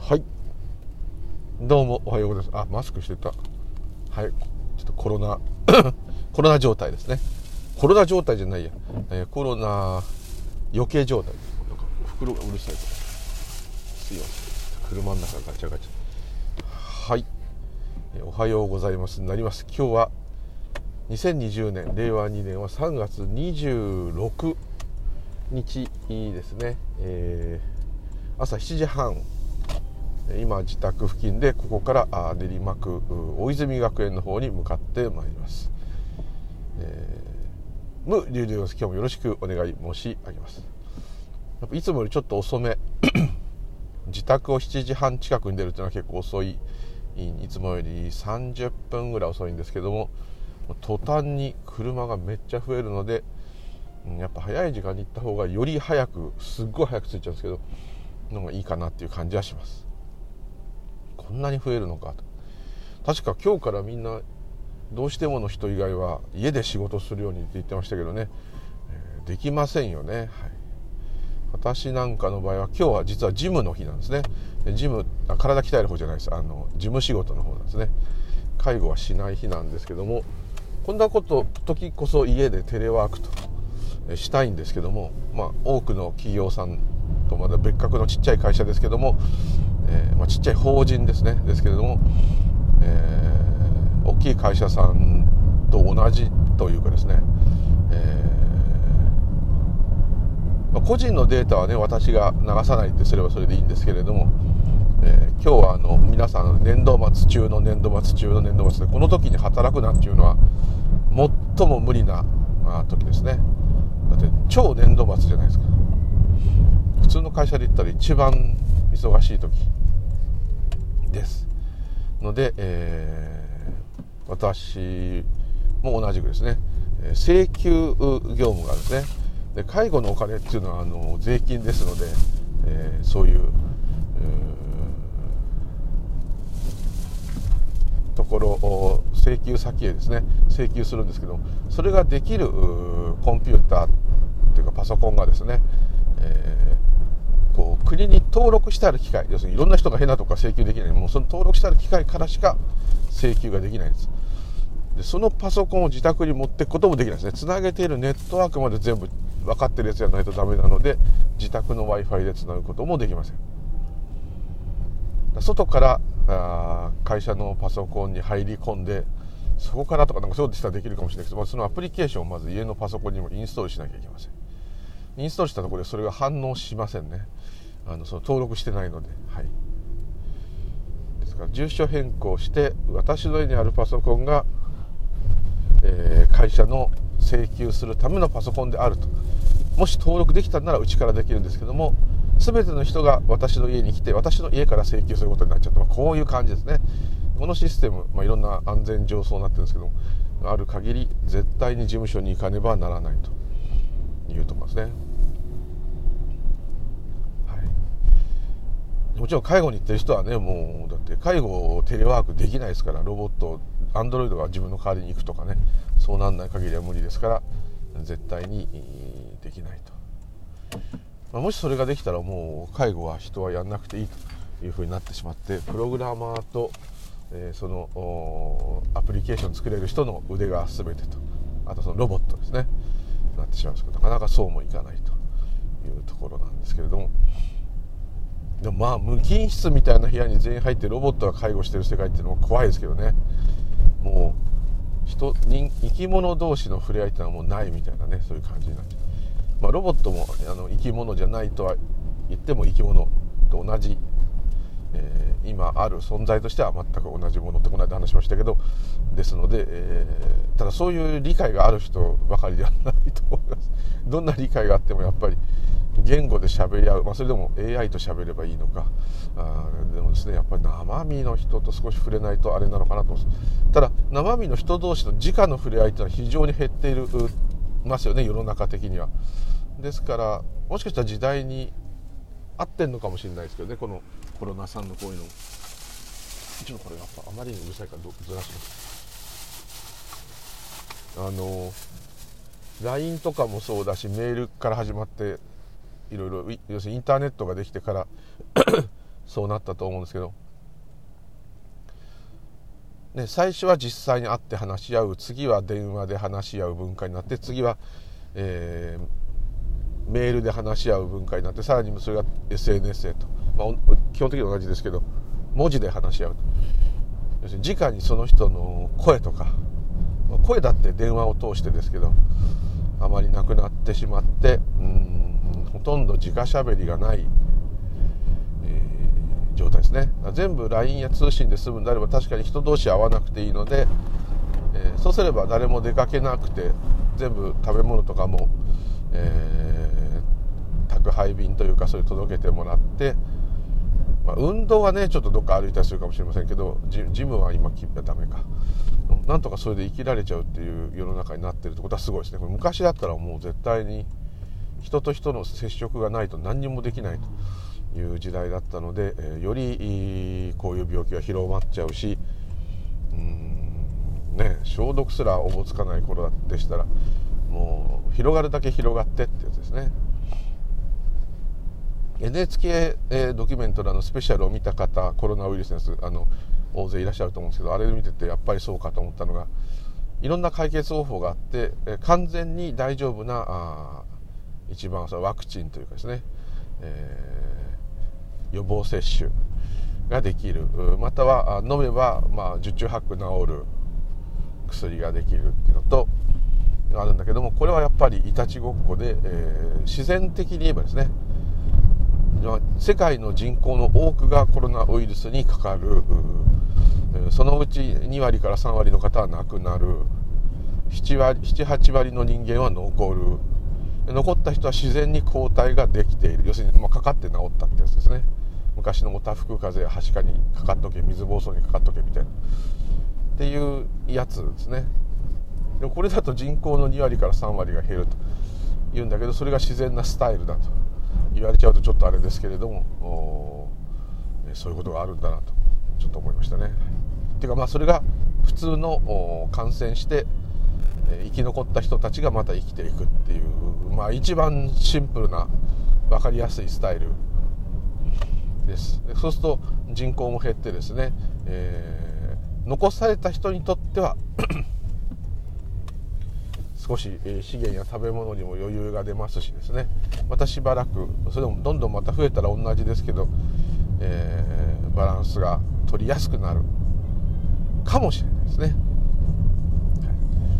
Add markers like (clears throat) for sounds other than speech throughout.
はい。どうもおはようございます。あマスクしてた。はい。ちょっとコロナ (coughs) コロナ状態ですね。コロナ状態じゃないや、えー、コロナ余計状態なんか袋がうるさいすいません。車の中ガチャガチャ。はい。おはようございます。なります。今日は2020年令和2年は3月26日ですね、えー、朝7時半。今自宅付近でここから練馬区大泉学園の方に向かってまいります、えー、無流々です今日もよろしくお願い申し上げます。いつもよりちょっと遅め。(coughs) 自宅を7時半近くに出るというのは結構遅い。いつもより30分ぐらい遅いんですけども途端に車がめっちゃ増えるのでやっぱ早い時間に行った方がより早くすっごい早く着いちゃうんですけどのがいいかなっていう感じはします。こんなに増えるのかと。確か今日からみんなどうしてもの人以外は家で仕事するようにって言ってましたけどね、え、できませんよね、はい、私なんかの場合は今日は実はジムの日なんですね。ジムあ体鍛える方じゃないです。あの事務仕事の方なんですね。介護はしない日なんですけどもこんなこと時こそ家でテレワークと。したいんですけども、まあ、多くの企業さんとまだ別格のちっちゃい会社ですけどもえー、まあ、ちっちゃい法人ですねですけれども、えー、大きい会社さんと同じというかですね、えー、まあ、個人のデータはね私が流さないってすればそれでいいんですけれども、え今日はあの皆さん年度末中の年度末中の年度末でこの時に働くなんていうのは最も無理な時ですね。だって超年度末じゃないですか。普通の会社で言ったら一番忙しい時です。ので、えー、私も同じくですね。請求業務がですね。で介護のお金っていうのはあの税金ですので、えー、そういうところを請求先へですね請求するんですけどそれができるコンピューターっていうかパソコンがですね、えこう国に登録してある機械要するにいろんな人が変なとこから請求できないもうその登録してある機械からしか請求ができないんです。でそのパソコンを自宅に持っていくこともできないですね。つなげているネットワークまで全部分かってるやつじゃないとダメなので自宅の w i f i でつなぐこともできません。外からあ会社のパソコンに入り込んでそこからとかなんかそうでしたらできるかもしれないけどそのアプリケーションをまず家のパソコンにもインストールしなきゃいけません。インストールしたところでそれが反応しませんね。あのその登録してないので、はい、ですから住所変更して私の家にあるパソコンが、えー、会社の請求するためのパソコンであると。もし登録できたならうちからできるんですけども全ての人が私の家に来て私の家から請求することになっちゃった、まあ、こういう感じですね。このシステム、まあ、いろんな安全上層になってるんですけどある限り絶対に事務所に行かねばならないと。いうところですね。もちろん介護に行ってる人はねもうだって介護テレワークできないですからロボットアンドロイドが自分の代わりに行くとかねそうなんない限りは無理ですから絶対にできないと、まあ、もしそれができたらもう介護は人はやんなくていいというふうになってしまってプログラマーと、えー、そのアプリケーション作れる人の腕が全てと。あとそのロボットですね。なってしまうんですけどなかなかそうもいかないというところなんですけれども。でもまあ無菌室みたいな部屋に全員入ってロボットが介護してる世界っていうのも怖いですけどね。もう人人生き物同士の触れ合いっていうのはもうないみたいなねそういう感じになってまあ、ロボットもあの生き物じゃないとは言っても生き物と同じ、えー、今ある存在としては全く同じものってこの間話しましたけどですので、えー、ただそういう理解がある人ばかりではないと思います。(laughs) どんな理解があってもやっぱり言語で喋り合う、まあ、それでも AI と喋ればいいのか。あでもですねやっぱり生身の人と少し触れないとあれなのかなとただ生身の人同士の直の触れ合いというのは非常に減っているますよね世の中的には。ですからもしかしたら時代に合ってんのかもしれないですけどねこのコロナさんのこういうのちょっとこれやっぱあまりにうるさいからずらします。あの LINE とかもそうだしメールから始まっていろいろ要するにインターネットができてから (coughs) そうなったと思うんですけど、ね、最初は実際に会って話し合う。次は電話で話し合う文化になって次は、えー、メールで話し合う文化になってさらにそれが SNS へと、まあ、基本的に同じですけど文字で話し合うと。要するに直にその人の声とか声だって電話を通してですけどあまりなくなってしまってうんほとんど直しゃべりがない、えー、状態ですね。全部 LINE や通信で済むんであれば確かに人同士会わなくていいので、えー、そうすれば誰も出かけなくて全部食べ物とかも、えー、宅配便というかそれ届けてもらってまあ、運動はねちょっとどっか歩いたりするかもしれませんけどジムは今切ったダメかなんとかそれで生きられちゃうっていう世の中になってるってことはすごいですねこれ昔だったらもう絶対に人と人の接触がないと何にもできないという時代だったので、えー、よりこういう病気が広まっちゃうしうんね消毒すらおぼつかない頃でしたらもう広がるだけ広がってってやつですね。NHK えドキュメントのスペシャルを見た方コロナウイルスですあの大勢いらっしゃると思うんですけどあれ見ててやっぱりそうかと思ったのがいろんな解決方法があってえ完全に大丈夫なあ一番そのワクチンというかですね、えー、予防接種ができる。または飲めば、まあ、十中八九治る薬ができるっていうのとあるんだけどもこれはやっぱりいたちごっこで、えー、自然的に言えばですね世界の人口の多くがコロナウイルスにかかる。そのうち2割から3割の方は亡くなる。78割の人間は残る。残った人は自然に抗体ができている。要するに、まあ、かかって治ったってやつですね。昔のおたふく風邪やはしかにかかっとけ水疱瘡にかかっとけみたいな。っていうやつですね。でもこれだと人口の2割から3割が減るというんだけどそれが自然なスタイルだと。言われちゃうとちょっとあれですけれどもそういうことがあるんだなとちょっと思いましたね。っていうかまあそれが普通の感染して生き残った人たちがまた生きていくっていう、まあ、一番シンプルな分かりやすいスタイルですそうすると人口も減ってですね、えー、残された人にとっては少し資源や食べ物にも余裕が出ますしですね。またしばらくそれでもどんどんまた増えたら同じですけど、えー、バランスが取りやすくなる。かもしれないですね、は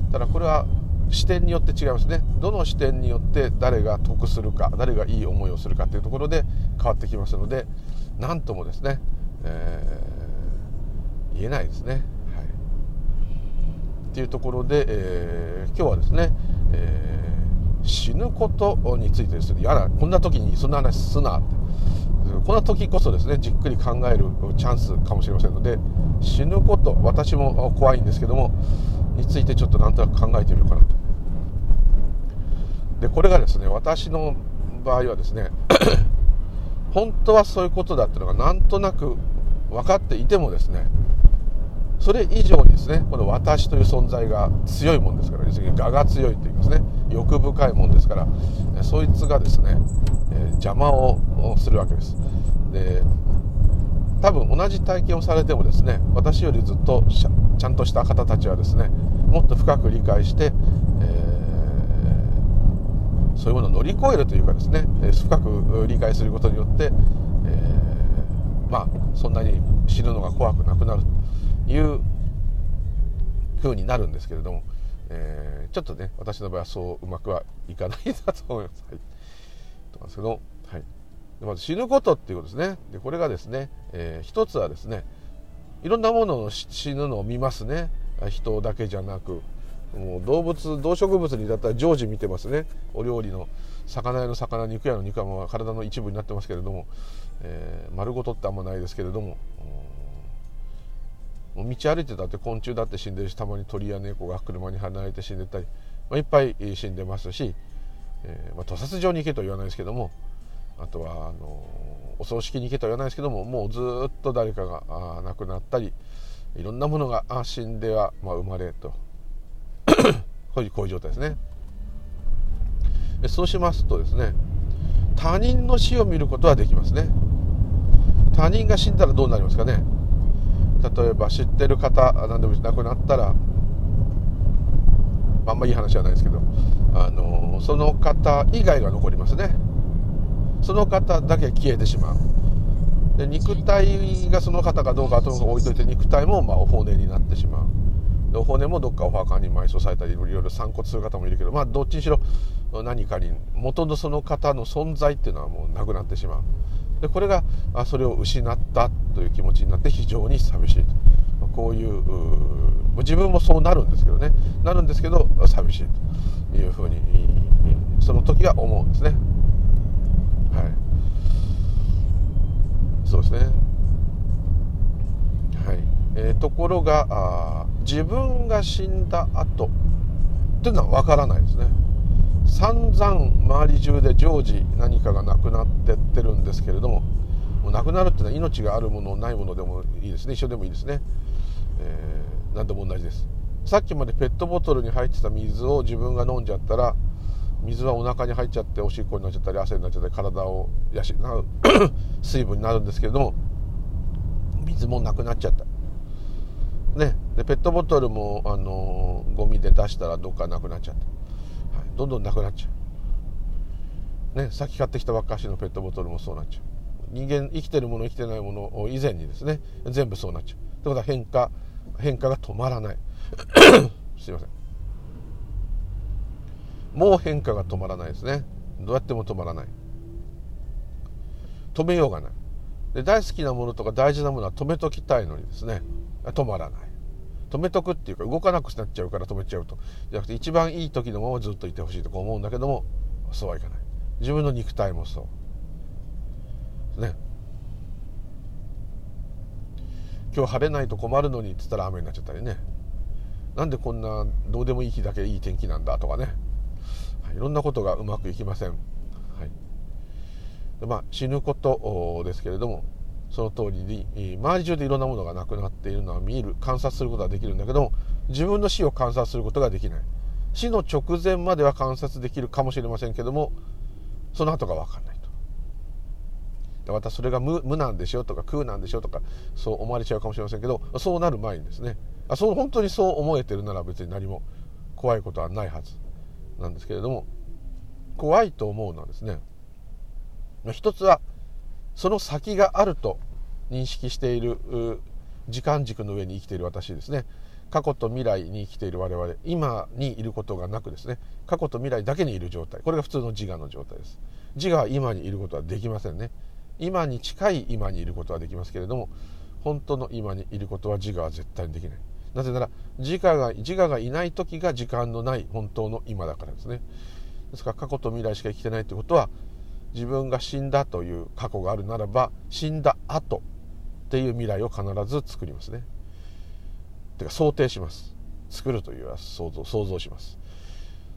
い、ただこれは視点によって違いますね。どの視点によって誰が得するか誰がいい思いをするかというところで変わってきますので何ともですね、えー、言えないですね。ていうところで、えー、今日はですね、えー、死ぬことについてですね、やだ、こんな時にそんな話すなって。こんな時こそですね、じっくり考えるチャンスかもしれませんので、死ぬこと、私も怖いんですけども、についてちょっとなんとなく考えてみようかなと。で、これがですね、私の場合はですね、(coughs) 本当はそういうことだっていうのがなんとなく分かっていてもですね、それ以上にですねこの私という存在が強いもんですから要するに我が強いといいますね。欲深いもんですからそいつがですね、えー、邪魔をするわけです。で多分同じ体験をされてもですね私よりずっとちゃんとした方たちはですねもっと深く理解して、えー、そういうものを乗り越えるというかですね深く理解することによって、えー、まあそんなに死ぬのが怖くなくなる。いう風になるんですけれども、えー、ちょっとね私の場合はそううまくはいかないなと思います。はい、とですけど、はい、まず死ぬことっていうことですね。でこれがですね、えー、一つはですねいろんなものを死ぬのを見ますね。人だけじゃなくもう動物動植物にだったら常時見てますね。お料理の魚屋の魚肉屋の肉はもう体の一部になってますけれども、えー、丸ごとってあんまないですけれども道歩いてたって昆虫だって死んでるしたまに鳥や猫が車に離れて死んでたり、まあ、いっぱい死んでますし、えー、まあ、屠殺場に行けとは言わないですけどもあとはあのお葬式に行けとは言わないですけどももうずっと誰かがあ亡くなったりいろんなものがあ死んでは、まあ、生まれと。(coughs) こういうこういう状態ですね。そうしますとですね他人の死を見ることはできますね。他人が死んだらどうなりますかね。例えば知ってる方何でも亡くなったらあんまいい話じゃないですけどあのその方以外が残りますね。その方だけ消えてしまう。で肉体がその方かどうかともか置いといて肉体もまお骨になってしまう。お骨もどっかお墓に埋葬されたりいろいろ散骨する方もいるけどまあどっちにしろ何かに元のその方の存在っていうのはもうなくなってしまう。でこれがそれを失ったという気持ちになって非常に寂しいと。こういう自分もそうなるんですけどね。なるんですけど寂しいというふうにその時は思うんですね。はい。そうですね。はい、えー、ところがあ自分が死んだ後っていうのは分からないですね。散々周り中で常時何かがなくなってってるんですけれどももうなくなるっていうのは命があるものないものでもいいですね。一緒でもいいですね、えー、何でも同じです。さっきまでペットボトルに入ってた水を自分が飲んじゃったら水はお腹に入っちゃっておしっこになっちゃったり汗になっちゃったり体を養う (coughs) 水分になるんですけれども水もなくなっちゃった。ね。でペットボトルもあのゴミで出したらどっかなくなっちゃった。どんどんなくなっちゃう。ねさっき買ってきたばっかしのペットボトルもそうなっちゃう。人間生きてるもの生きてないものを以前にですね全部そうなっちゃう。ってことは変化変化が止まらない。(coughs) すいません。もう変化が止まらないですね。どうやっても止まらない。止めようがない。で大好きなものとか大事なものは止めときたいのにですね止まらない。止めとくっていうか動かなくなっちゃうから止めちゃうと。じゃなくて一番いい時のままずっといてほしいとか思うんだけどもそうはいかない。自分の肉体もそう。ね。今日晴れないと困るのにって言ったら雨になっちゃったりね。なんでこんなどうでもいい日だけいい天気なんだとかね、はい、いろんなことがうまくいきません、はい、でまあ死ぬことですけれどもその通りに周り中でいろんなものがなくなっているのは見る観察することができるんだけども自分の死を観察することができない。死の直前までは観察できるかもしれませんけどもその後が分かんないと。でまたそれが無無なんでしょうとか空なんでしょうとかそう思われちゃうかもしれませんけどそうなる前にですね。あそう本当にそう思えてるなら別に何も怖いことはないはずなんですけれども怖いと思うのはですね一つはその先があると認識している時間軸の上に生きている私ですね。過去と未来に生きている我々今にいることがなくですね。過去と未来だけにいる状態。これが普通の自我の状態です。自我は今にいることはできませんね。今に近い今にいることはできますけれども本当の今にいることは自我は絶対にできない。なぜなら自我が自我がいない時が時間のない本当の今だからですね。ですから過去と未来しか生きてないということは自分が死んだという過去があるならば死んだ後っていう未来を必ず作りますね。てか想定します作るというは想像想像します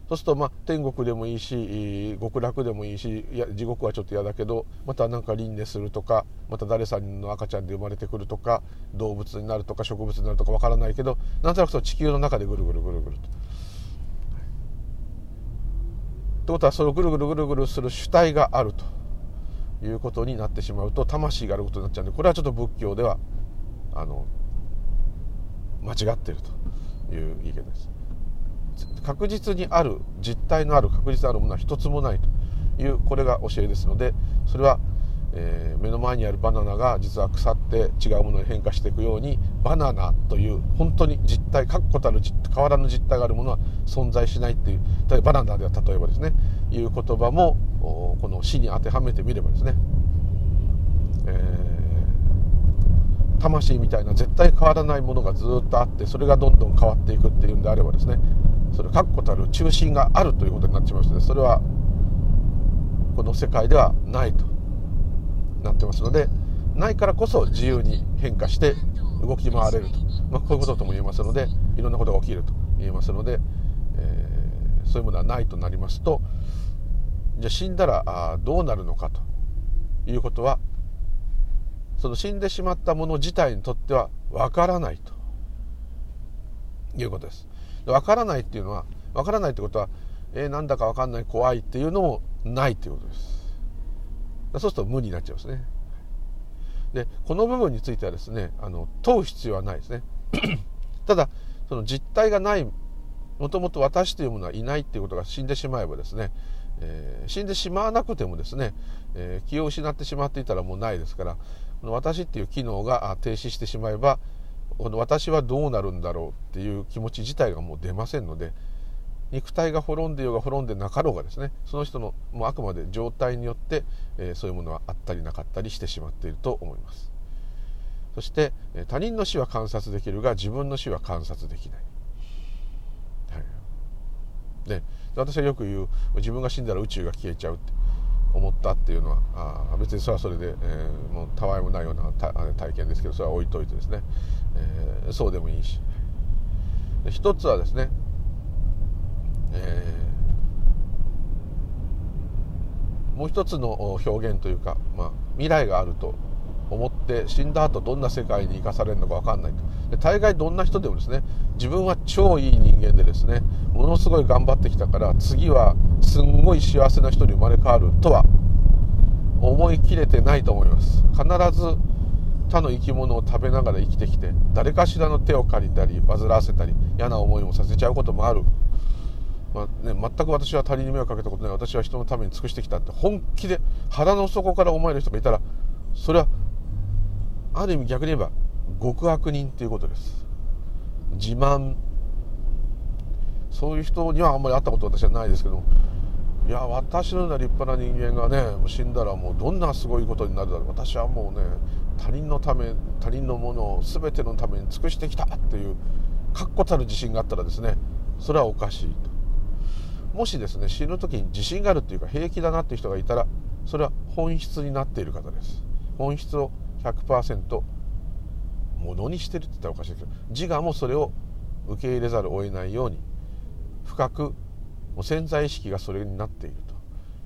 そうするとまあ天国でもいいし極楽でもいいしいや地獄はちょっと嫌だけどまた何か輪廻するとかまた誰さんの赤ちゃんで生まれてくるとか動物になるとか植物になるとかわからないけどなんとなくその地球の中でぐるぐるぐるぐると。ってことはそのぐるぐるぐるぐるする主体があるということになってしまうと魂があることになっちゃうんでこれはちょっと仏教ではあの間違っているという意見です。確実にある実体のある確実あるものは一つもないというこれが教えですのでそれはえー、目の前にあるバナナが実は腐って違うものに変化していくようにバナナという本当に実体確固たる変わらぬ実体があるものは存在しないっていう例えばバナナでは例えばですねいう言葉もこの死に当てはめてみればですね、えー、魂みたいな絶対変わらないものがずっとあってそれがどんどん変わっていくっていうんであればですねそれ確固たる中心があるということになってしまいますのでそれはこの世界ではないと。なってますのでないからこそ自由に変化して動き回れると、まあ、こういうこととも言えますのでいろんなことが起きると言えますので、えー、そういうものはないとなりますとじゃあ死んだらあどうなるのかということはその死んでしまったもの自体にとってはわからないということです。わからないっていうのはわからないってことは、えー、なんだかわかんない怖いっていうのもないっていうことです。そうすると無になっちゃうんですね。でこの部分についてはですねあの問う必要はないですね。(clears throat) ただその実体がないもともと私というものはいないっていうことが死んでしまえばですね、えー、死んでしまわなくてもですね、えー、気を失ってしまっていたらもうないですからこの私っていう機能が停止してしまえばこの私はどうなるんだろうっていう気持ち自体がもう出ませんので肉体が滅んでようが滅んでなかろうがですねその人のもうあくまで状態によって、えー、そういうものはあったりなかったりしてしまっていると思います。そして他人の死は観察できるが自分の死は観察できない、はい、で私はよく言う自分が死んだら宇宙が消えちゃうって思ったっていうのはあ別にそれはそれで、えー、もうたわいもないような体験ですけどそれは置いといてですね、えー、そうでもいいし。一つはですね、えー、もう一つの表現というか、まあ、未来があると思って死んだ後どんな世界に生かされるのか分かんないと。大概どんな人でもですね自分は超いい人間でですねものすごい頑張ってきたから次はすんごい幸せな人に生まれ変わるとは思い切れてないと思います。必ず他の生き物を食べながら生きてきて誰かしらの手を借りたり煩わせたり嫌な思いもさせちゃうこともある、まあね、全く私は他人に迷惑かけたことない。私は人のために尽くしてきたって本気で腹の底から思える人がいたらそれはある意味逆に言えば極悪人っていうことです。自慢。そういう人にはあんまり会ったこと私はないですけどいや私のような立派な人間がね死んだらもうどんなすごいことになるだろう。私はもうね他人のため他人のものを全てのために尽くしてきたっていう確固たる自信があったらですねそれはおかしいと。もしですね死ぬ時に自信があるっていうか平気だなっていう人がいたらそれは本質になっている方です。本質を100%ものにしてるって言ったらおかしいけど自我もそれを受け入れざるを得ないように深く潜在意識がそれになっていると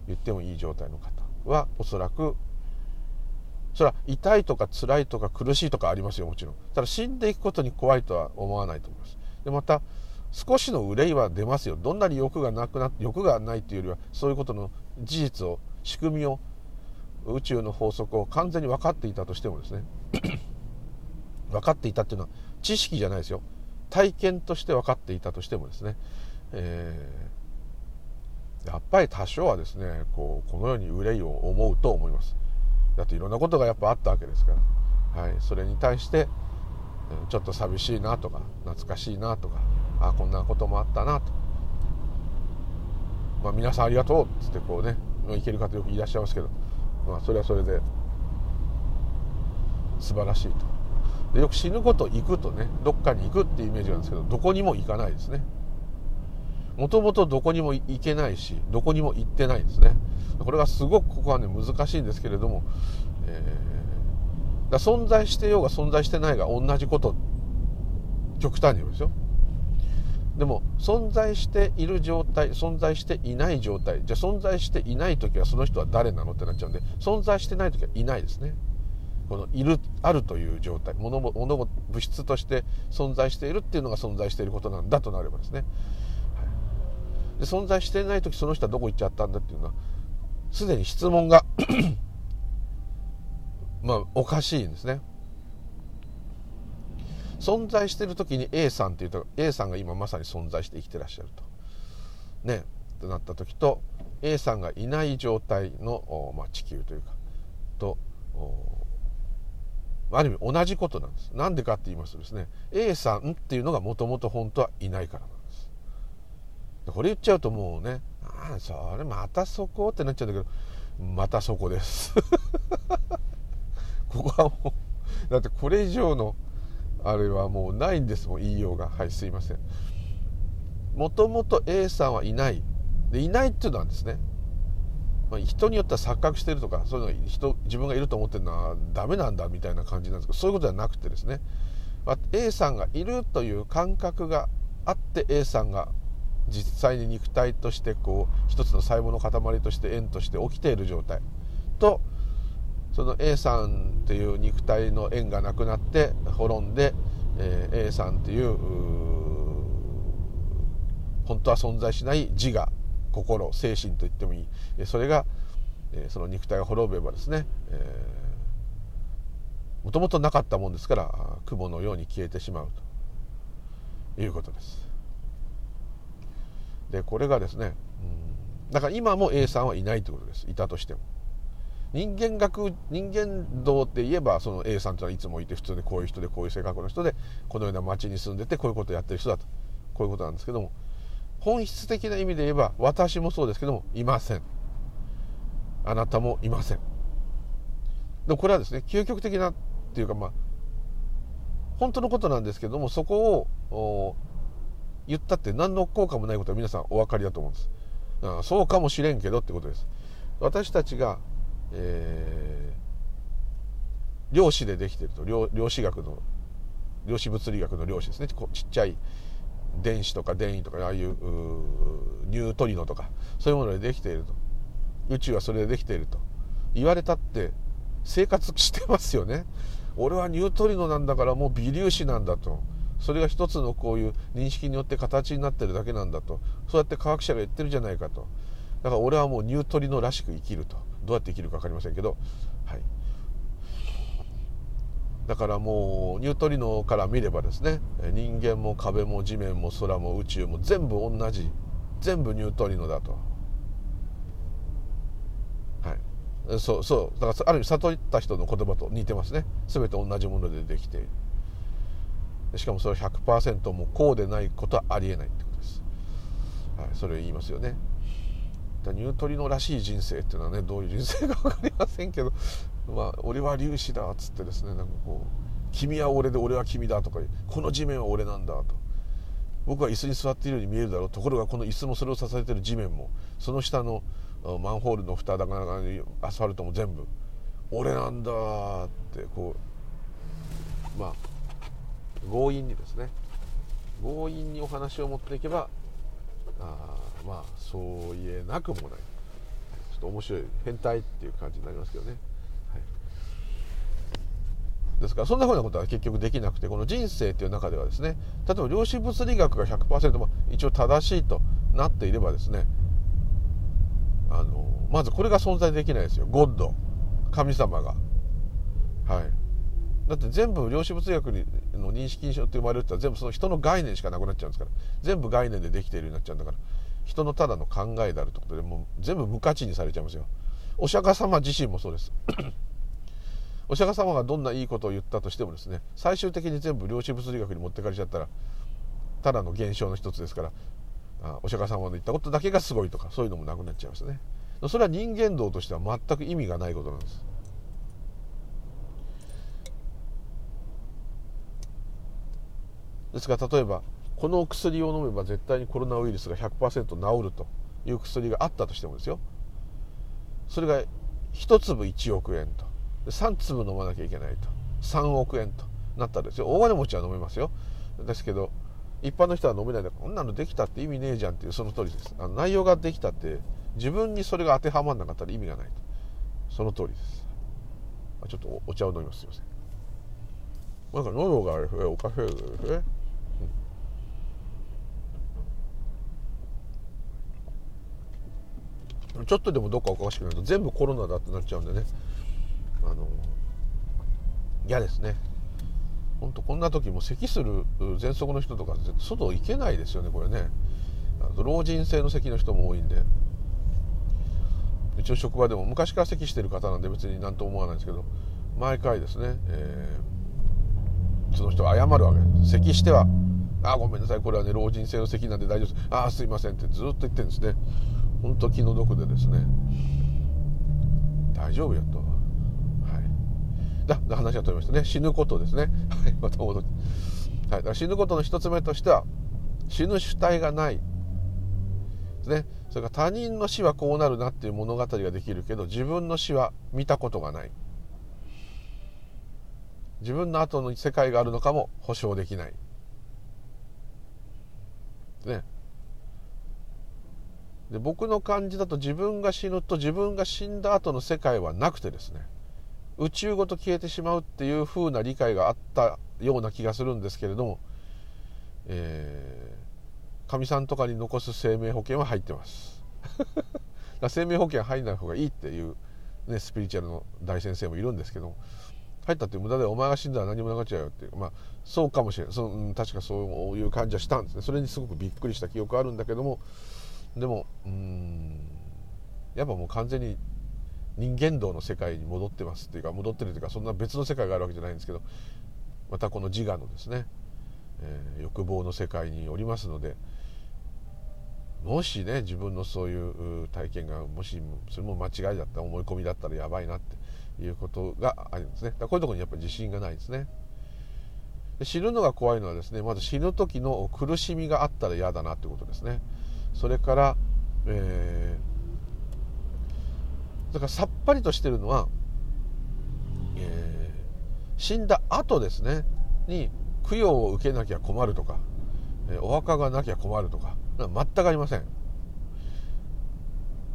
言ってもいい状態の方はおそらくそれは痛いとか辛いとか苦しいとかありますよもちろん。ただ死んでいくことに怖いとは思わないと思います。でまた少しの憂いは出ますよ。どんなに欲がなくな欲がないというよりはそういうことの事実を仕組みを宇宙の法則を完全に分かっていたとしてもですね。(clears throat) 分かっていたっていうのは知識じゃないですよ。体験として分かっていたとしてもですね、えー、やっぱり多少はですねこうこのように憂いを思うと思います。だっていろんなことがやっぱあったわけですから、はい、それに対してちょっと寂しいなとか懐かしいなとかあこんなこともあったなと、まあ、皆さんありがとうっつってこうねいける方よくいらっしゃいますけどまあ、それはそれで素晴らしいと。でよく死ぬこと行くとねどっかに行くっていうイメージなんですけどどこにも行かないですね。もともとどこにも行けないしどこにも行ってないんですね。これがすごくここはね難しいんですけれども、えー、だ存在してようが存在してないが同じこと極端に言うんですよ。でも存在している状態存在していない状態。じゃあ存在していない時はその人は誰なのってなっちゃうんで存在してない時はいないですね。このいるあるという状態。物も物も物質として存在しているっていうのが存在していることなんだとなればですね、はい、で存在していない時その人はどこ行っちゃったんだっていうのはすでに質問が (clears throat) まあおかしいんですね。存在してる時に A さんっていうと A さんが今まさに存在して生きてらっしゃると。ねとなった時と A さんがいない状態の、まあ、地球というかとある意味同じことなんです。なんでかって言いますとですね A さんっていうのがもともと本当はいないからなんです。これ言っちゃうともうねああそれまたそこってなっちゃうんだけどまたそこです (laughs) ここはもうだってこれ以上のあれはもうないんですもん言いようが。はいすいません。もともと A さんはいない。でいないっていうのはですね、まあ、人によっては錯覚してるとかそういうの人自分がいると思ってるのはダメなんだみたいな感じなんですけどそういうことではなくてですね、ま、A さんがいるという感覚があって A さんが実際に肉体としてこう一つの細胞の塊として円として起きている状態とその A さんっていう肉体の縁がなくなって滅んで、えー、A さんっていう本当は存在しない自我心精神と言ってもいい。それがえー、その肉体が滅べばですね、もともとなかったもんですから雲のように消えてしまうと。いうことです。でこれがですね、だから今も A さんはいないということです。いたとしても。人間学人間道って言えばその A さんというのはいつもいて普通でこういう人でこういう性格の人でこのような町に住んでてこういうことをやってる人だと。こういうことなんですけども本質的な意味で言えば私もそうですけどもいません。あなたもいません。でもこれはですね究極的なっていうかまあ本当のことなんですけどもそこを言ったって何の効果もないことは皆さんお分かりだと思うんです。あそうかもしれんけどってことです。私たちが、えー、量子でできてると量量子学の量子物理学の量子ですね。ちっちゃい電子とか電位とかああいうニュートリノとかそういうものでできていると。宇宙はそれでできていると。言われたって生活してますよね。俺はニュートリノなんだからもう微粒子なんだと。それが一つのこういう認識によって形になってるだけなんだと。そうやって科学者が言ってるじゃないかと。だから俺はもうニュートリノらしく生きると。どうやって生きるか分かりませんけど、はい、だからもうニュートリノから見ればですね人間も壁も地面も空も宇宙も全部同じ全部ニュートリノだと。はい。そうそう。だからある意味悟った人の言葉と似てますね。全て同じものでできている。しかもそれ100%もこうでないことはありえないってことです、はい、それを言いますよね。ニュートリノらしい人生っていうのはねどういう人生か分かりませんけどまあ俺は粒子だっつってですねなんかこう君は俺で俺は君だとかこの地面は俺なんだと。僕は椅子に座っているように見えるだろう。ところがこの椅子もそれを支えてる地面も。その下のマンホールの蓋だからアスファルトも全部。俺なんだってこうまあ強引にですね。強引にお話を持っていけばああまあそう言えなくもない。ちょっと面白い変態っていう感じになりますけどね、はい、ですからそんなふうなことは結局できなくてこの人生っていう中ではですね例えば量子物理学が100%、ま、一応正しいとなっていればですねあのまずこれが存在できないですよ。ゴッド。神様が。はい。だって全部量子物理学の認識にしよって生まれるって全部その人の概念しかなくなっちゃうんですから。全部概念でできているようになっちゃうんだから。人のただの考えであるってことでもう全部無価値にされちゃいますよ。お釈迦様自身もそうです。(coughs) お釈迦様がどんないいことを言ったとしてもですね最終的に全部量子物理学に持ってかれちゃったらただの現象の一つですからあお釈迦様の言ったことだけがすごいとかそういうのもなくなっちゃいますね。それは人間道としては全く意味がないことなんです。ですから例えばこの薬を飲めば絶対にコロナウイルスが100%治るという薬があったとしてもですよ。それが1粒1億円と。3粒飲まなきゃいけないと。3億円となったらですよ。大金持ちは飲めますよ。ですけど一般の人は飲めないでこんなのできたって意味ねえじゃんっていうその通りです。あの内容ができたって自分にそれが当てはまらなかったら意味がないと。その通りです。ちょっとお茶を飲みます。すいません。なんか喉がえおかしい。ですねちょっとでもどっかおかしくなると全部コロナだってなっちゃうんでね。あの嫌ですね。本当こんな時も咳する喘息の人とか外行けないですよねこれね。老人性の咳の人も多いんで。一応職場でも昔から咳してる方なんで別に何とも思わないんですけど毎回ですね、えー、その人が謝るわけ。です咳しては「あごめんなさい。これはね老人性の咳なんで大丈夫です。ああすいません」ってずっと言ってるんですね。本当気の毒でですね。大丈夫やと。はい。だ話が飛びましたね。死ぬことですね。はいまた戻って、はい、だから死ぬことの一つ目としては死ぬ主体がないですね。それから他人の死はこうなるなっていう物語ができるけど自分の死は見たことがない。自分の後の世界があるのかも保証できない。ね。で僕の感じだと自分が死ぬと自分が死んだ後の世界はなくてですね宇宙ごと消えてしまうっていう風な理解があったような気がするんですけれどもかみ、えー、さんとかに残す生命保険は入ってます。(laughs) 生命保険入んない方がいいっていうね、スピリチュアルの大先生もいるんですけど入ったって無駄でお前が死んだら何もなくなっちゃうよっていう。まあそうかもしれないその、うん、確かそういう感じはしたんですね。それにすごくびっくりした記憶あるんだけどもでもうんやっぱもう完全に人間道の世界に戻ってますっていうか戻ってるというかそんな別の世界があるわけじゃないんですけどまたこの自我のですね、えー、欲望の世界におりますのでもしね自分のそういう体験がもしそれも間違いだった思い込みだったらやばいなっていうことがあるんですね。だこういうとこにやっぱ自信がないですね。で死ぬのが怖いのはですねまず死ぬ時の苦しみがあったら嫌だなってことですね。それから、えー、だからさっぱりとしてるのは、えー、死んだ後ですね。に供養を受けなきゃ困るとか、えー、お墓がなきゃ困るとか全くありません。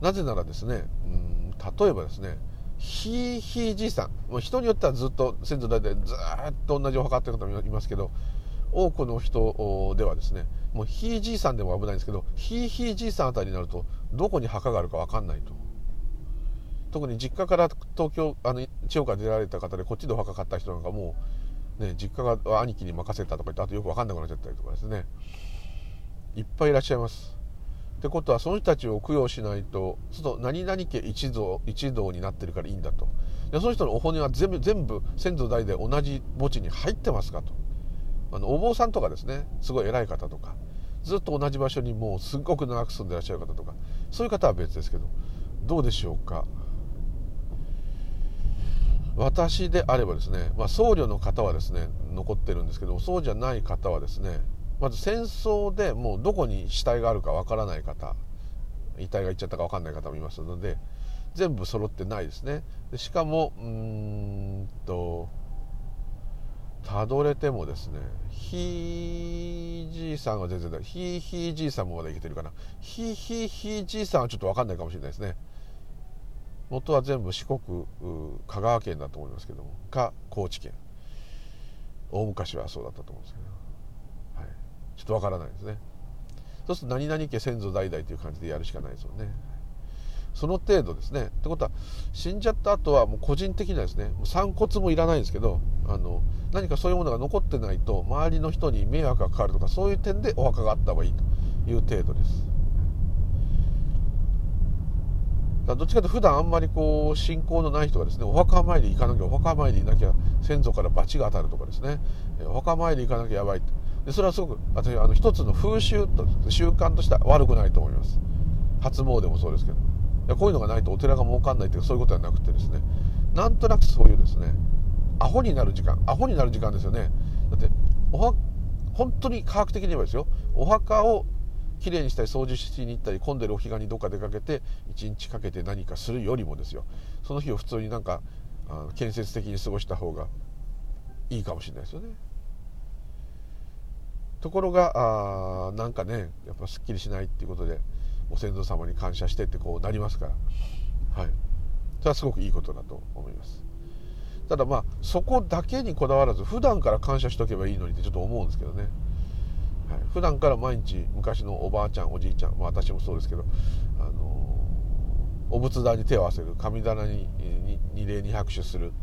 なぜならですねうん例えばですねひいひいじいさん。もう人によってはずっと先祖代々ずっと同じお墓っていう方もいますけど多くの人ではですねもうひいじいさんでも危ないんですけどひいひいじいさんあたりになるとどこに墓があるか分かんないと。特に実家から東京あの地方から出られた方でこっちでお墓買った人なんかもうね実家が兄貴に任せたとか言ってあとよく分かんなくなっちゃったりとかですね。いっぱいいらっしゃいます。ってことはその人たちを供養しないとちょっと何々家一同一同になってるからいいんだと。でその人のお骨は全部全部先祖代で同じ墓地に入ってますかと。あのお坊さんとかですねすごい偉い方とかずっと同じ場所にもうすっごく長く住んでらっしゃる方とかそういう方は別ですけどどうでしょうか？私であればですね、まあ、僧侶の方はですね残ってるんですけどそうじゃない方はですねまず戦争でもうどこに死体があるかわからない方遺体が行っちゃったか分かんない方もいますので全部揃ってないですね。でしかもうんとたどれてもですねひいじいさんは全然ないひいひいじいさんもまだいけてるかな。ひいひいひいじいさんはちょっと分かんないかもしれないですね。元は全部四国香川県だと思いますけども。か高知県。大昔はそうだったと思うんですけど。ちょっとわからないですね。そうすると何々家先祖代々という感じでやるしかないですよね。その程度ですね。ってことは死んじゃった後はもう個人的なですね散骨もいらないんですけどあの何かそういうものが残ってないと周りの人に迷惑がかかるとかそういう点でお墓があった方がいいという程度です。どっちかというと普段あんまりこう信仰のない人がですねお墓参り行かなきゃお墓参りいなきゃ先祖から罰が当たるとかですね。お墓参り行かなきゃやばいでそれはすごく私あの一つの風習と習慣としては悪くないと思います。初詣もそうですけど。こういうのがないとお寺が儲かんないというそういうことはなくてですねなんとなくそういうですねアホになる時間アホになる時間ですよね。だっておは本当に科学的に言えばですよ。お墓をきれいにしたり掃除しに行ったり混んでるお彼岸にどっか出かけて1日かけて何かするよりもですよ。その日を普通になんか建設的に過ごした方がいいかもしれないですよね。ところがあなんかねやっぱすっきりしないっていうことでご先祖様に感謝してってこうなりますから。はい。それはすごくいいことだと思います。ただまあそこだけにこだわらず普段から感謝しとけばいいのにってちょっと思うんですけどね、はい、普段から毎日昔のおばあちゃんおじいちゃん、まあ、私もそうですけどあのお仏壇に手を合わせる神棚に二礼二拍手する。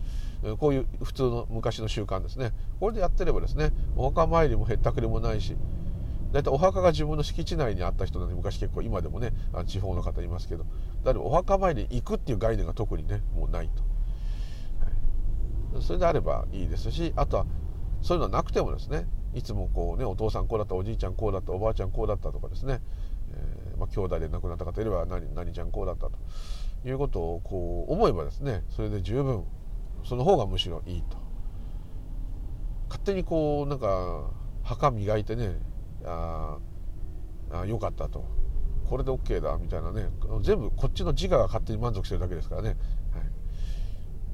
こういう普通の昔の習慣ですね。これでやってればですねお墓参りもへったくれもないし大体お墓が自分の敷地内にあった人なんで昔結構今でもね地方の方いますけど。だお墓参りに行くっていう概念が特にねもうないと、はい、それであればいいですしあとはそういうのはなくてもですねいつもこうねお父さんこうだったおじいちゃんこうだったおばあちゃんこうだったとかですね、えーまあ、兄弟で亡くなった方いれば何何ちゃんこうだったと。いうことをこう思えばですねそれで十分その方がむしろいいと。勝手にこうなんか墓磨いてねああよかったと。これで OK だみたいなね。全部こっちの自我が勝手に満足してるだけですからね、はい。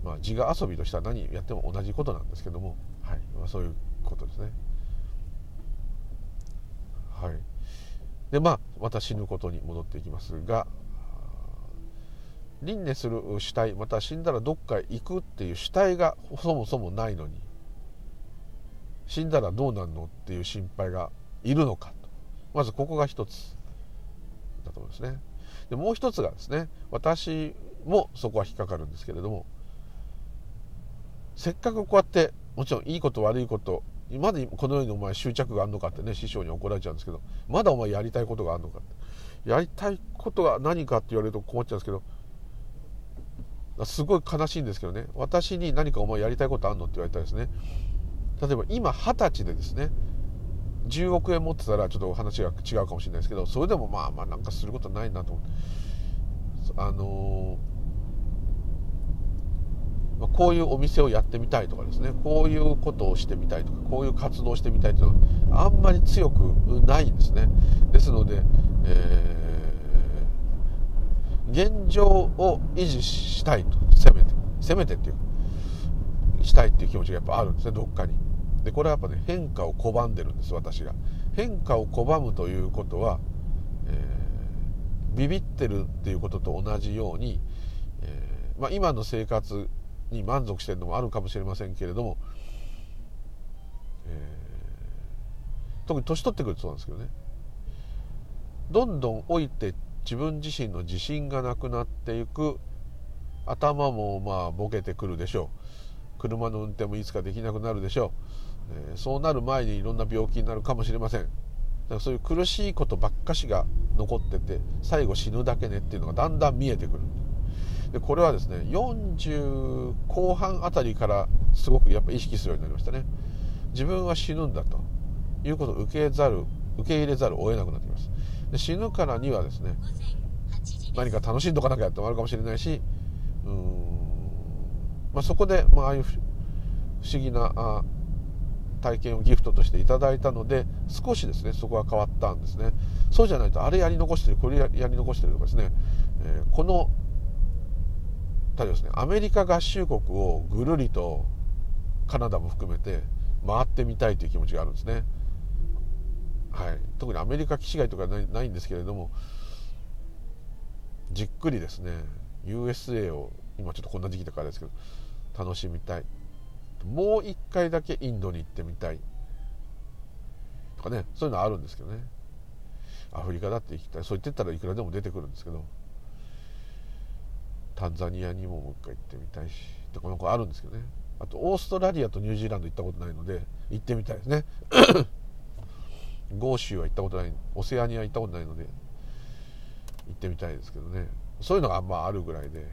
まあ、自我遊びとしては何やっても同じことなんですけども、はい。まあ、そういうことですね。はい、でまあまた死ぬことに戻っていきますが輪廻する主体また死んだらどっかへ行くっていう主体がそもそもないのに死んだらどうなんのっていう心配がいるのかと。まずここが一つ。だと思うんですね。でもう一つがですね私もそこは引っかかるんですけれどもせっかくこうやってもちろんいいこと悪いことまだこのようにお前執着があるのかってね師匠に怒られちゃうんですけどまだお前やりたいことがあるのかって。やりたいことが何かって言われると困っちゃうんですけどすごい悲しいんですけどね。私に何かお前やりたいことあるのって言われたらですね例えば今二十歳でですね10億円持ってたらちょっと話が違うかもしれないですけどそれでもまあまあなんかすることないなと思ってあのー、こういうお店をやってみたいとかですね。こういうことをしてみたいとかこういう活動をしてみたいというのはあんまり強くないんですね。ですので、えー現状を維持したいと。せめて。せめてっていう。したいっていう気持ちがやっぱあるんですねどっかに。でこれはやっぱね変化を拒んでるんです私が変化を拒むということは、えー、ビビってるっていうことと同じように、えー、まあ、今の生活に満足してるのもあるかもしれませんけれども、えー、特に年取ってくるとそうなんですけどね。どんどん老いて自分自身の自信がなくなっていく頭もまあボケてくるでしょう。車の運転もいつかできなくなるでしょう、え、そうなる前にいろんな病気になるかもしれません。だからそういう苦しいことばっかしが残ってて最後死ぬだけねっていうのがだんだん見えてくる。でこれはですね40後半あたりからすごくやっぱ意識するようになりましたね。自分は死ぬんだと。いうことを受けざる受け入れざるを得なくなってきます。で死ぬからにはですね何か楽しんどかなきゃってもあるかもしれないしうん、まあ、そこで、まああいう不思議なあ体験をギフトとしていただいたので少しですねそこは変わったんですね。そうじゃないとあれやり残してるこれやり残してるとかですね、えー、この例えばですねアメリカ合衆国をぐるりとカナダも含めて回ってみたいという気持ちがあるんですね。はい、特にアメリカ基地外とかないないんですけれどもじっくりですね USA を今ちょっとこんな時期だからですけど楽しみたい。もう一回だけインドに行ってみたい。とかねそういうのあるんですけどね。アフリカだって行きたい。そう言ってたらいくらでも出てくるんですけど。タンザニアにももう一回行ってみたいし。ってこの子あるんですけどね。あとオーストラリアとニュージーランド行ったことないので行ってみたいですね。(coughs) 豪州は行ったことない。オセアニア行ったことないので行ってみたいですけどね。そういうのがまああるぐらいで。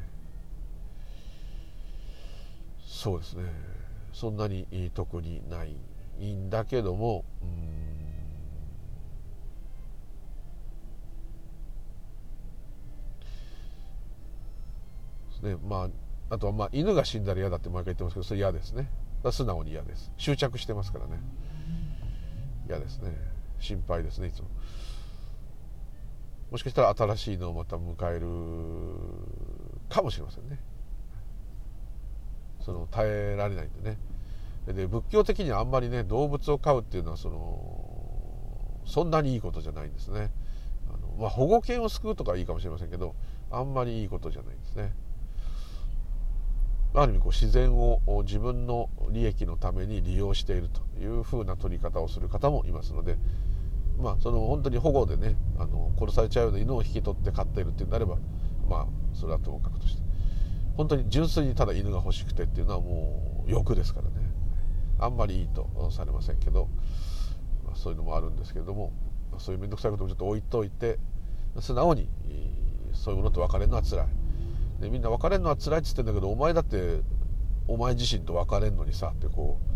そうですね。そんなに特にないんだけどもね。まああとはまあ犬が死んだら嫌だって毎回言ってますけどそれ嫌ですね。素直に嫌です。執着してますからね。嫌ですね。心配ですねいつも。もしかしたら新しいのをまた迎えるかもしれませんね。その耐えられないんでね。で仏教的にはあんまりね動物を飼うっていうのはそのそんなにいいことじゃないんですね。あの、まあ、保護犬を救うとかいいかもしれませんけどあんまりいいことじゃないんですね。ある意味こう自然を自分の利益のために利用しているというふうな取り方をする方もいますのでまあその本当に保護でねあの殺されちゃうような犬を引き取って飼っているっていうんであればまあそれはともかくとして。本当に純粋にただ犬が欲しくてっていうのはもう欲ですからね。あんまりいいとされませんけど、まあ、そういうのもあるんですけれどもそういう面倒くさいこともちょっと置いといて素直にそういうものと別れるのは辛い。でみんな別れるのは辛いっつってんだけどお前だってお前自身と別れんのにさってこう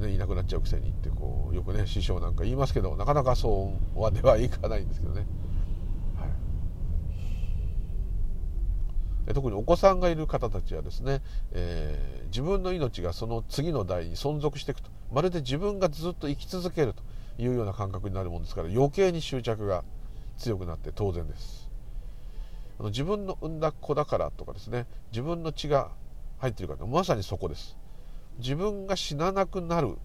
ね、いなくなっちゃうくせにってこうよくね師匠なんか言いますけどなかなかそうはではいかないんですけどね、はい、特にお子さんがいる方たちはですね、えー、自分の命がその次の代に存続していくと。まるで自分がずっと生き続けるというような感覚になるもんですから余計に執着が強くなって当然です。自分の産んだ子だからとかですね自分の血が入ってるからまさにそこです。自分が死ななくなる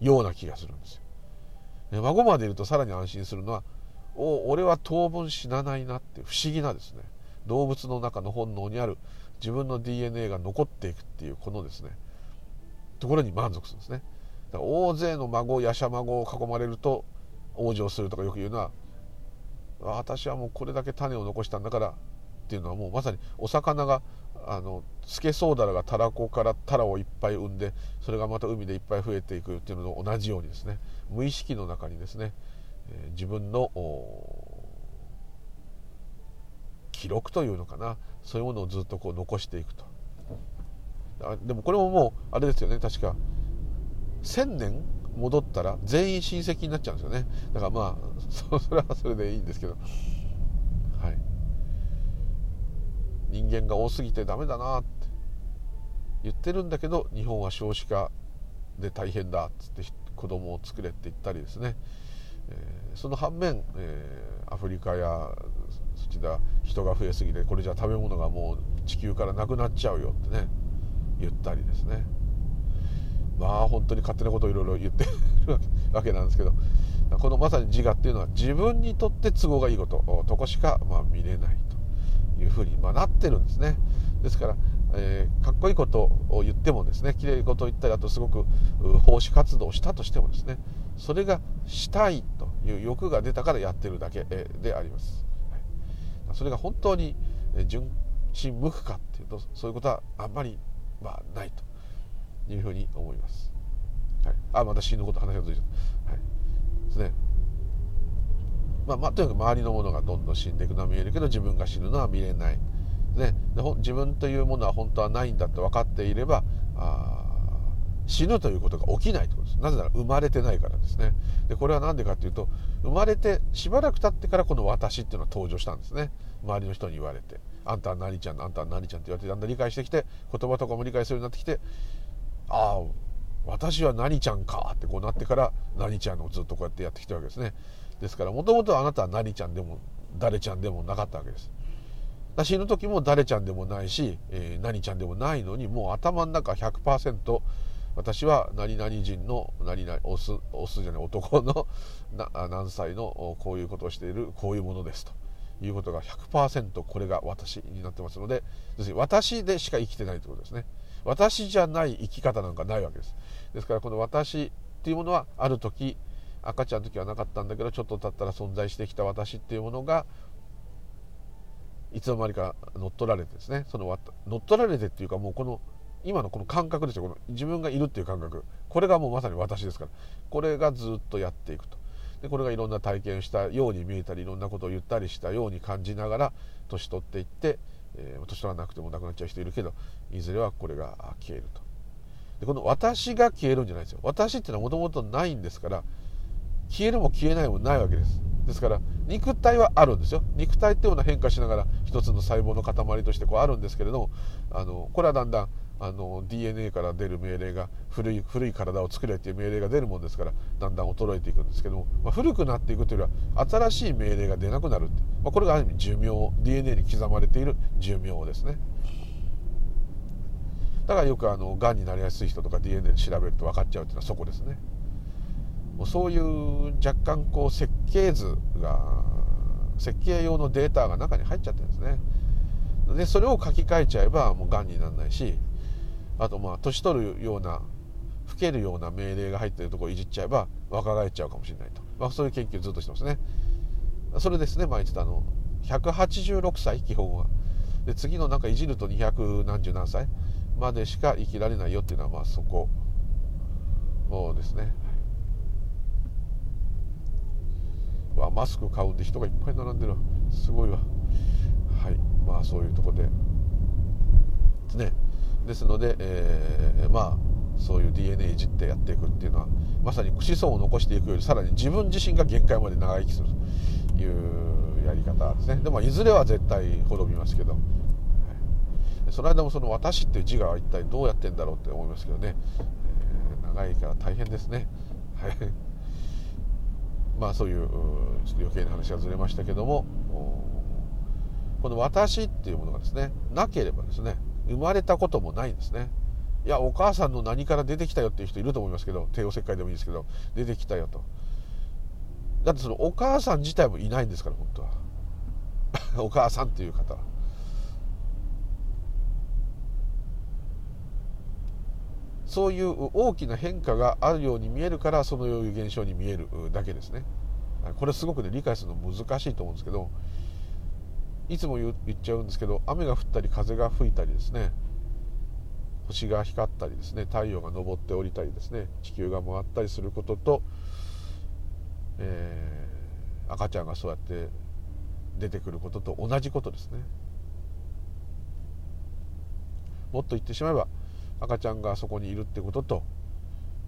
ような気がするんですよ。孫までいるとさらに安心するのはお俺は当分死なないなって不思議なですね。動物の中の本能にある自分の DNA が残っていくっていうこのですねところに満足するんですね。だから大勢の孫やしゃ孫を囲まれると往生するとかよく言うのは私はもうこれだけ種を残したんだからっていうのはもうまさにお魚があのスケソウダラがタラコからタラをいっぱい産んでそれがまた海でいっぱい増えていくっていうのと同じようにですね無意識の中にですね、え、自分の記録というのかな。そういうものをずっとこう残していくと。あでもこれももうあれですよね。確か1000年戻ったら全員親戚になっちゃうんですよね。だからまあ (laughs) それはそれでいいんですけど。はい。人間が多すぎてダメだなって。言ってるんだけど日本は少子化で大変だっつって子供を作れって言ったりですね、えー、その反面、えー、アフリカや人が増えすぎてこれじゃ食べ物がもう地球からなくなっちゃうよってね言ったりですね。まあ本当に勝手なことをいろいろ言ってるわけなんですけどこのまさに自我っていうのは自分にとって都合がいいこととこしかまあ見れないというふうにまあなってるんですね。ですから、えー、かっこいいことを言ってもですねきれいことを言ったりあとすごく奉仕活動をしたとしてもですねそれがしたいという欲が出たからやってるだけであります、それが本当に純真無垢かっていうとそういうことはあんまりまあないというふうに思います。はい、あまた死ぬこと話がついちゃった。はい、ですね。まあ、まあ、とにかく周りのものがどんどん死んでいくのは見えるけど自分が死ぬのは見れない。ね、で自分というものは本当はないんだって分かっていればあ死ぬということが起きないということですなぜなら生まれてないからですねでこれは何でかっていうと生まれてしばらく経ってからこの私っていうのは登場したんですね周りの人に言われてあんたは何ちゃんあんたは何ちゃん？って言われてだんだん理解してきて言葉とかも理解するようになってきてああ私は何ちゃんかってこうなってから何ちゃんをずっとこうやってやってきたわけですねですからもともとあなたは何ちゃんでも誰ちゃんでもなかったわけです。死ぬ時も誰ちゃんでもないし、えー、何ちゃんでもないのにもう頭の中100%私は何々人の何々オスオスじゃない男の何歳のこういうことをしているこういうものですと。いうことが100%これが私になってますのでに私でしか生きてないということですね。私じゃない生き方なんかないわけです。ですからこの私っていうものはある時赤ちゃんの時はなかったんだけどちょっと経ったら存在してきた私っていうものがいつの間にか乗っ取られてですね。その乗っ取られてっていうかもうこの今のこの感覚ですよ。この自分がいるっていう感覚。これがもうまさに私ですから。これがずっとやっていくと。でこれがいろんな体験したように見えたりいろんなことを言ったりしたように感じながら年取っていって、えー、年取らなくても亡くなっちゃう人いるけどいずれはこれが消えると。でこの私が消えるんじゃないですよ。私っていうのはもともとないんですから消えるも消えないもないわけです。ですから肉体はあるんですよ。肉体っていうのは変化しながら一つの細胞の塊としてこうあるんですけれどもあのこれはだんだんあの DNA から出る命令が古い古い体を作れっていう命令が出るもんですからだんだん衰えていくんですけども、まあ、古くなっていくというよりは新しい命令が出なくなるって、まあ、これがある意味寿命 DNA に刻まれている寿命ですね。だからよくあのがんになりやすい人とか DNA で調べると分かっちゃうっていうのはそこですね。もうそういう若干こう設計図が設計用のデータが中に入っちゃってるんですね。でそれを書き換えちゃえばもうがんにならないしあとまあ年取るような老けるような命令が入ってるとこをいじっちゃえば若返っちゃうかもしれないと、まあ、そういう研究ずっとしてますね。それですね前言ってたあの186歳基本は。で次のなんかいじると200何十何歳までしか生きられないよっていうのはまあそこ。うですね。わマスク買うんで人がいっぱい並んでるすごいわ。はい。まあそういうとこで。ですねですので、えー、まあそういう DNA いじってやっていくっていうのはまさに子孫を残していくよりさらに自分自身が限界まで長生きするというやり方ですね。でもいずれは絶対滅びますけど、その間もその私っていう自我は一体どうやってんだろうって思いますけどね、えー、長いから大変ですね。はい。(laughs) まあそういうちょっと余計な話がずれましたけども。この私っていうものがですねなければですね生まれたこともないんですね。いやお母さんの何から出てきたよっていう人いると思いますけど帝王切開でもいいですけど出てきたよと。だってそのお母さん自体もいないんですから本当は。(laughs) お母さんっていう方は。そういう大きな変化があるように見えるからそのいう現象に見えるだけですね。これすごくね理解するの難しいと思うんですけどいつも言っちゃうんですけど雨が降ったり風が吹いたりですね。星が光ったりですね。太陽が昇って降りたりですね。地球が回ったりすることと、えー、赤ちゃんがそうやって出てくることと同じことですね。もっと言ってしまえば赤ちゃんがそこにいるってことと、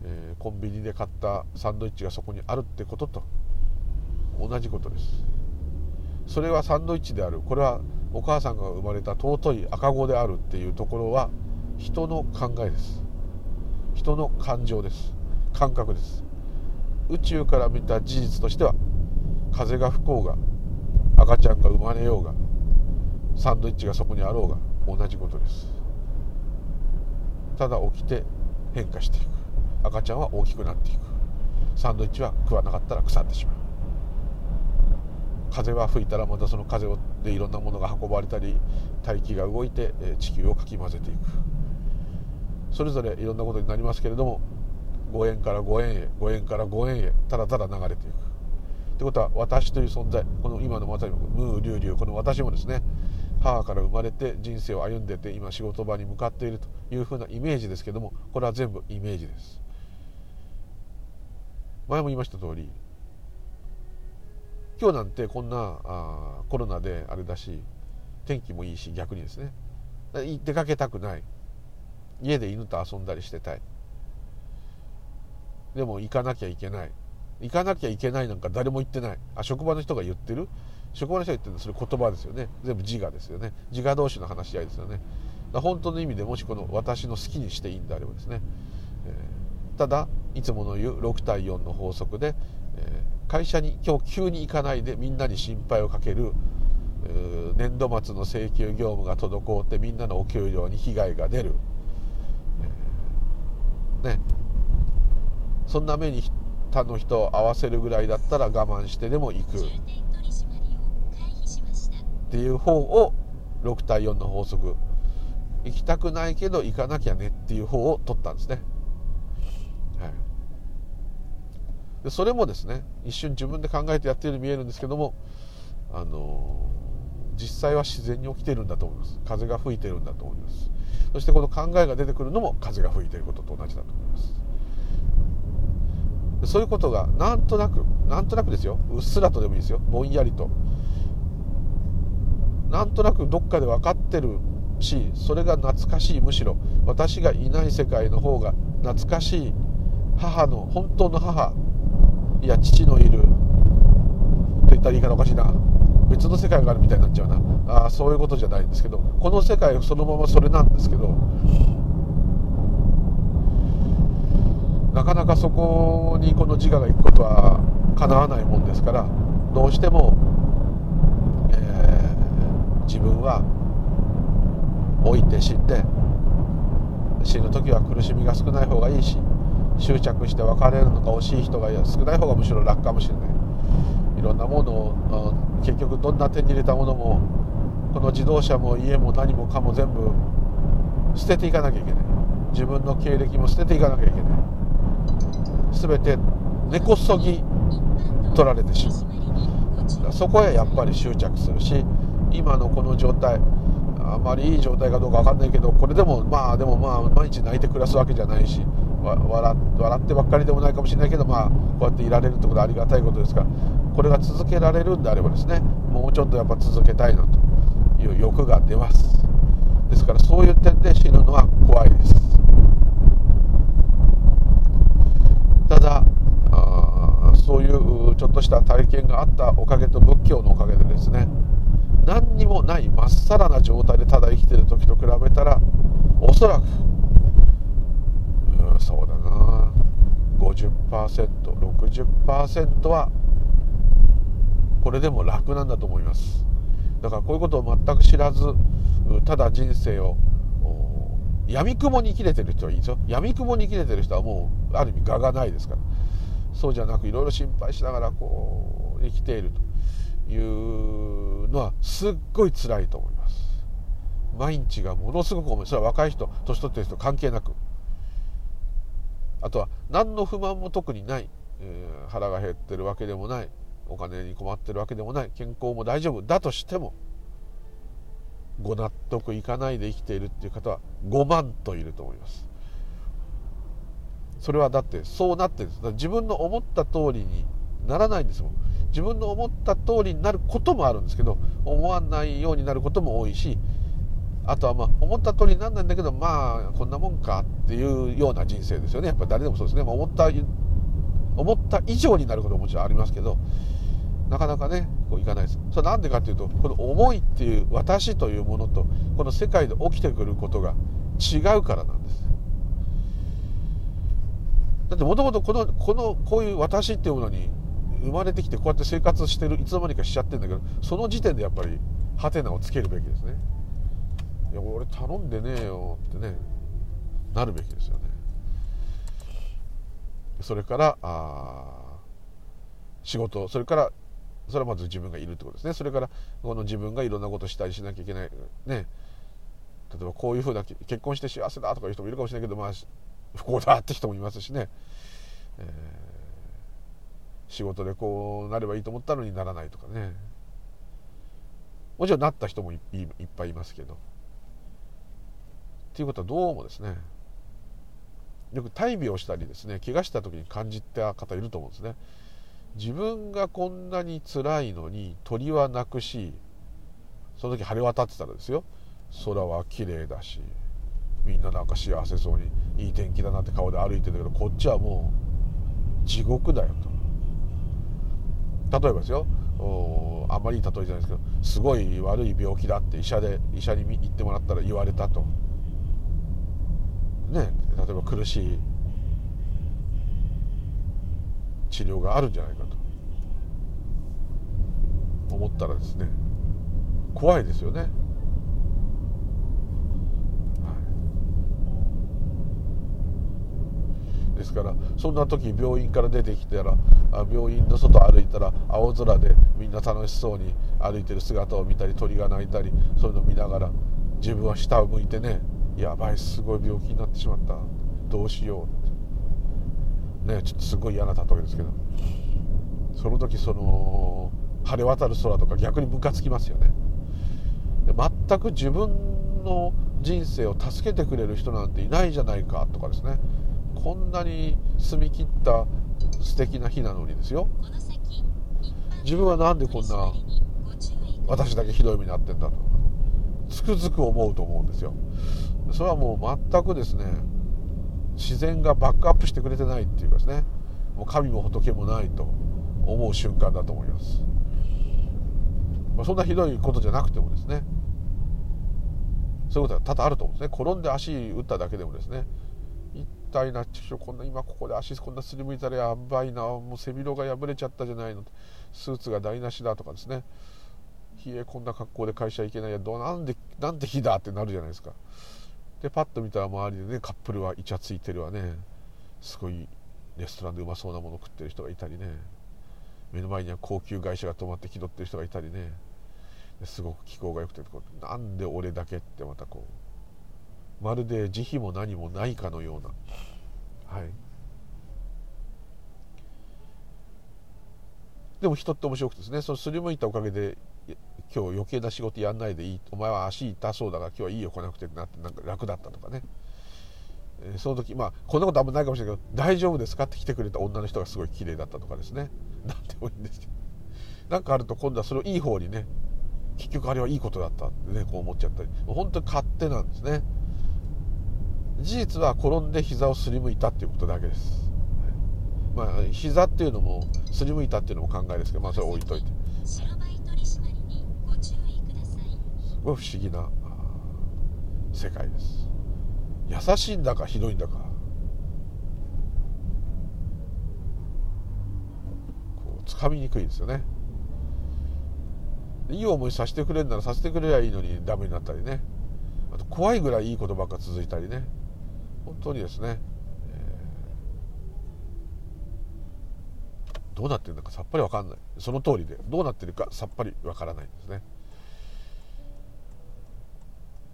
えー、コンビニで買ったサンドイッチがそこにあるってことと同じことです。それはサンドイッチである。これはお母さんが生まれた尊い赤子であるっていうところは人の考えです。人の感情です。感覚です。宇宙から見た事実としては風が吹こうが赤ちゃんが生まれようがサンドイッチがそこにあろうが同じことです。ただ起きて変化していく。赤ちゃんは大きくなっていく。サンドイッチは食わなかったら腐ってしまう。風は吹いたらまたその風でいろんなものが運ばれたり大気が動いて地球をかき混ぜていく。それぞれいろんなことになりますけれども5円から5円へ5円から5円へただただ流れていく。ってことは私という存在この今のまさにムーリュウリュウこの私もですね母から生まれて人生を歩んでて今仕事場に向かっているというふうなイメージですけどもこれは全部イメージです。前も言いました通り今日なんてこんなあコロナであれだし天気もいいし逆にですね。出かけたくない。家で犬と遊んだりしてたい。でも行かなきゃいけない。行かなきゃいけないなんか誰も言ってない。あ職場の人が言ってる？職場の人が言ってるのはそれ言葉ですよね。全部自我ですよね。自我同士の話し合いですよね。本当の意味でもしこの私の好きにしていいんであればですね、えー、ただいつもの言う6対4の法則で、会社に今日急に行かないでみんなに心配をかける年度末の請求業務が滞ってみんなのお給料に被害が出る、ね。そんな目に他の人を合わせるぐらいだったら我慢してでも行く。っていう方を6対4の法則。行きたくないけど行かなきゃねっていう方を取ったんですね、はい、でそれもですね一瞬自分で考えてやってるように見えるんですけどもあのー、実際は自然に起きてるんだと思います。風が吹いてるんだと思います。そしてこの考えが出てくるのも風が吹いてることと同じだと思います。そういうことがなんとなくなんとなくですよ。うっすらとでもいいですよ。ぼんやりと。なんとなくどっかで分かってるしそれが懐かしい。むしろ私がいない世界の方が懐かしい。母の本当の母いや父のいるといったら言い方おかしいな。別の世界があるみたいになっちゃうな。あそういうことじゃないんですけど。この世界そのままそれなんですけど。なかなかそこにこの自我が行くことはかなわないもんですから。どうしても、えー、自分は老いて死んで死ぬ時は苦しみが少ない方がいいし執着して別れるのが惜しい人が少ない方がむしろ楽かもしれない。いろんなものを結局どんな手に入れたものもこの自動車も家も何もかも全部捨てていかなきゃいけない。自分の経歴も捨てていかなきゃいけない。全て根こそぎ取られてしまう。そこへやっぱり執着するし今のこの状態あまりいい状態かどうか分かんないけどこれでもまあでもまあ毎日泣いて暮らすわけじゃないし笑笑ってばっかりでもないかもしれないけどまあこうやっていられるってことはありがたいことですからこれが続けられるんであればですねもうちょっとやっぱ続けたいなという欲が出ます。ですからそういう点で死ぬのは怖いです。ただあそういうちょっとした体験があったおかげと仏教のおかげでですね何にもないまっさらな状態でただ生きてる時と比べたらおそらくそうだな。50%60% はこれでも楽なんだと思います。だからこういうことを全く知らずただ人生を闇雲に生きれてる人はいいですよ闇雲に生きれてる人はもうある意味我がないですから。そうじゃなくいろいろ心配しながらこう生きているというのはすっごい辛いと思います。毎日がものすごく重い。それは若い人年取ってる人関係なく。あとは何の不満も特にない、えー、腹が減ってるわけでもないお金に困ってるわけでもない健康も大丈夫だとしてもご納得いかないで生きているっていう方は5万といると思います。それはだってそうなってるんです。自分の思った通りにならないんですもん自分の思った通りになることもあるんですけど思わないようになることも多いしあとはまあ思った通りになんないんだけどまあこんなもんかっていうような人生ですよね。やっぱ誰でもそうですね、まあ、思った思った以上になることももちろんありますけどなかなかねこういかないです。それなんでかっていうとこの思いっていう私というものとこの世界で起きてくることが違うからなんです。だってもともとこのこのこういう私っていうものに生まれてきてこうやって生活してるいつの間にかしちゃってるんだけどその時点でやっぱりハテナをつけるべきですね。いや俺頼んでねえよってねなるべきですよね。それからあ仕事それからそれはまず自分がいるってことですね。それからこの自分がいろんなことしたりしなきゃいけないね。例えばこういうふうな結婚して幸せだとかいう人もいるかもしれないけどまあ不幸だって人もいますしね、えー、仕事でこうなればいいと思ったのにならないとかね。もちろんなった人もいいっぱいいますけど。っていうことはどうもですねよく大病したりですね怪我した時に感じた方いると思うんですね。自分がこんなに辛いのに鳥は鳴くしその時晴れ渡ってたらですよ空は綺麗だしみんななんか幸せそうにいい天気だなって顔で歩いてるけどこっちはもう地獄だよと。例えばですよあんまりいい例えじゃないですけどすごい悪い病気だって医者で医者に行ってもらったら言われたと。ね例えば苦しい治療があるんじゃないかと。思ったらですね。怖いですよね。ですからそんな時病院から出てきたら病院の外歩いたら青空でみんな楽しそうに歩いてる姿を見たり鳥が鳴いたりそういうのを見ながら自分は下を向いてねやばいすごい病気になってしまった。どうしようって。ねちょっとすごい嫌な例えですけど。その時その晴れ渡る空とか逆にムカつきますよね。全く自分の人生を助けてくれる人なんていないじゃないかとかですね。こんなに澄み切った素敵な日なのにですよ。自分は何でこんな私だけひどい目に遭ってんだと。つくづく思うと思うんですよ。それはもう全くですね自然がバックアップしてくれてないっていうかですねもう神も仏もないと思う瞬間だと思います、まあ、そんなひどいことじゃなくてもですねそういうことは多々あると思うんですね。転んで足打っただけでもですね痛いなこんな今ここで足こんなすりむいたらやばいなもう背広が破れちゃったじゃないのスーツが台無しだとかですね冷えこんな格好で会社行けないやどなんでなんで火だってなるじゃないですか。でパッと見たら周りでねカップルはイチャついてるわね。すごいレストランでうまそうなもの食ってる人がいたりね。目の前には高級会社が泊まって気取ってる人がいたりね。すごく気候が良くてなんで俺だけってまたこう。まるで慈悲も何もないかのような。はい。でも人って面白くてですねそのすりむいたおかげで今日余計な仕事やんないでいい。お前は足痛そうだから今日はいいよ来なくてってなってなんか楽だったとかね、えー、その時まあこんなことあんまないかもしれないけど大丈夫ですかって来てくれた女の人がすごい綺麗だったとかですね。(laughs) 何でもいいんですけど。なんかあると今度はそれをいい方にね結局あれはいいことだったってねこう思っちゃったり。本当に勝手なんですね。事実は転んで膝をすりむいたっていうことだけです。まあ膝っていうのもすりむいたっていうのも考えですけどまあそれ置いといて。不思議な世界です。優しいんだかひどいんだか。こうつかみにくいですよね。いい思いさせてくれるならさせてくれりゃいいのにダメになったりね。あと怖いぐらいいいことばっか続いたりね。本当にですね、えー、どうなってるのかさっぱり分かんない。その通りでどうなってるかさっぱり分からないんですね。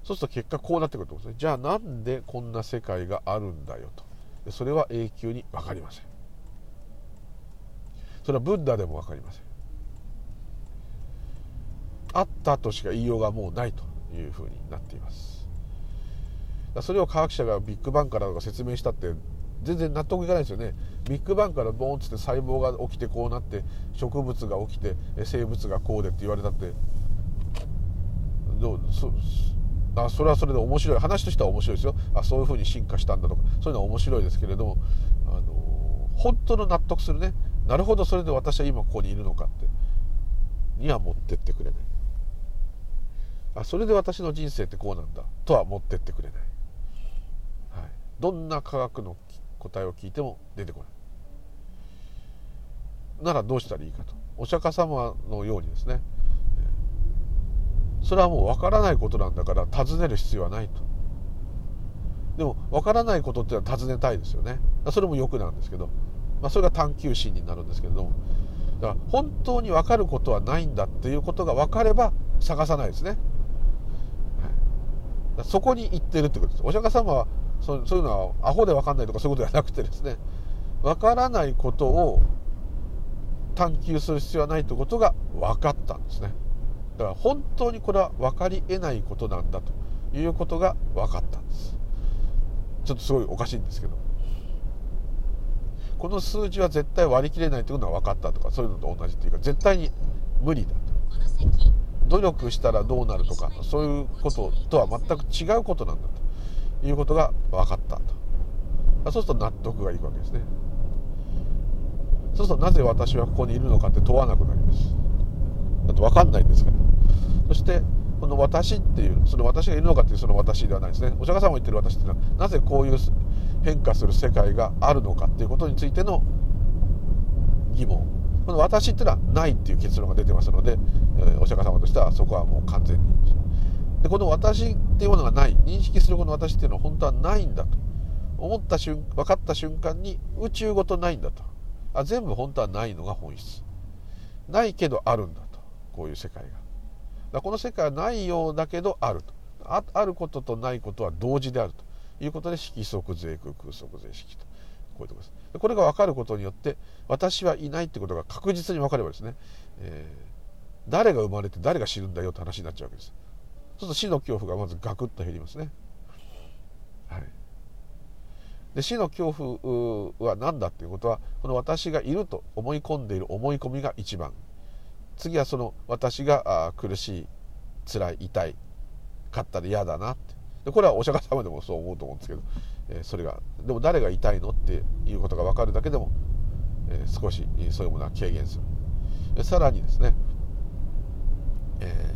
そうすると結果こうなってくると思うんですね。じゃあなんでこんな世界があるんだよと。それは永久に分かりません。それはブッダでも分かりません。あったとしか言いようがもうないというふうになっています。それを科学者がビッグバンからとか説明したって全然納得いかないですよね。ビッグバンからボーンっつって細胞が起きてこうなって植物が起きて生物がこうでって言われたってどうそあそれはそれで面白い。話としては面白いですよ。あそういうふうに進化したんだとか。そういうのは面白いですけれどもあの本当の納得するね。なるほどそれで私は今ここにいるのかって。には持ってってくれない。あそれで私の人生ってこうなんだ。とは持ってってくれない、はい、どんな科学の答えを聞いても出てこない。ならどうしたらいいかと。お釈迦様のようにですね。それはもう分からないことなんだから尋ねる必要はないと。でも分からないことっていうのは尋ねたいですよね。それも欲なんですけど、まあ、それが探求心になるんですけれども。だから本当に分かることはないんだっていうことが分かれば探さないですね、はい、そこに行ってるってことです。お釈迦様はそういうのはアホで分かんないとかそういうことじゃなくてですね。分からないことを探求する必要はないということが分かったんですね。だから本当にこれは分かりえないことなんだということが分かったんです。ちょっとすごいおかしいんですけど。この数字は絶対割り切れないというのは分かったとかそういうのと同じっていうか絶対に無理だと。努力したらどうなるとかそういうこととは全く違うことなんだということが分かったと。そうすると納得がいくわけですね。そうするとなぜ私はここにいるのかって問わなくなります。だって分かんないんですからそしてこの私っていうその私がいるのかっていうその私ではないですね。お釈迦様が言ってる私っていうのはなぜこういう変化する世界があるのかっていうことについての疑問。この私っていうのはないっていう結論が出てますので、えー、お釈迦様としてはそこはもう完全にでこの私っていうものがない認識するこの私っていうのは本当はないんだと。思った瞬分かった瞬間に宇宙ごとないんだと。あ全部本当はないのが本質。ないけどあるんだ。こういう世界が。だこの世界はないようだけどあると。あることとないことは同時であると。いうことで色即税空空即税式と。こういうとこです。これが分かることによって私はいないってことが確実に分かればですね、えー、誰が生まれて誰が死ぬんだよって話になっちゃうわけです。そうすると死の恐怖がまずガクッと減りますね。はい。で死の恐怖は何だっていうことはこの私がいると思い込んでいる思い込みが一番。次はその私が苦しい辛い痛いかったら嫌だなって。でこれはお釈迦様でもそう思うと思うんですけど、え、それがでも誰が痛いのっていうことが分かるだけでも、え、少しそういうものは軽減する。さらにですね、え、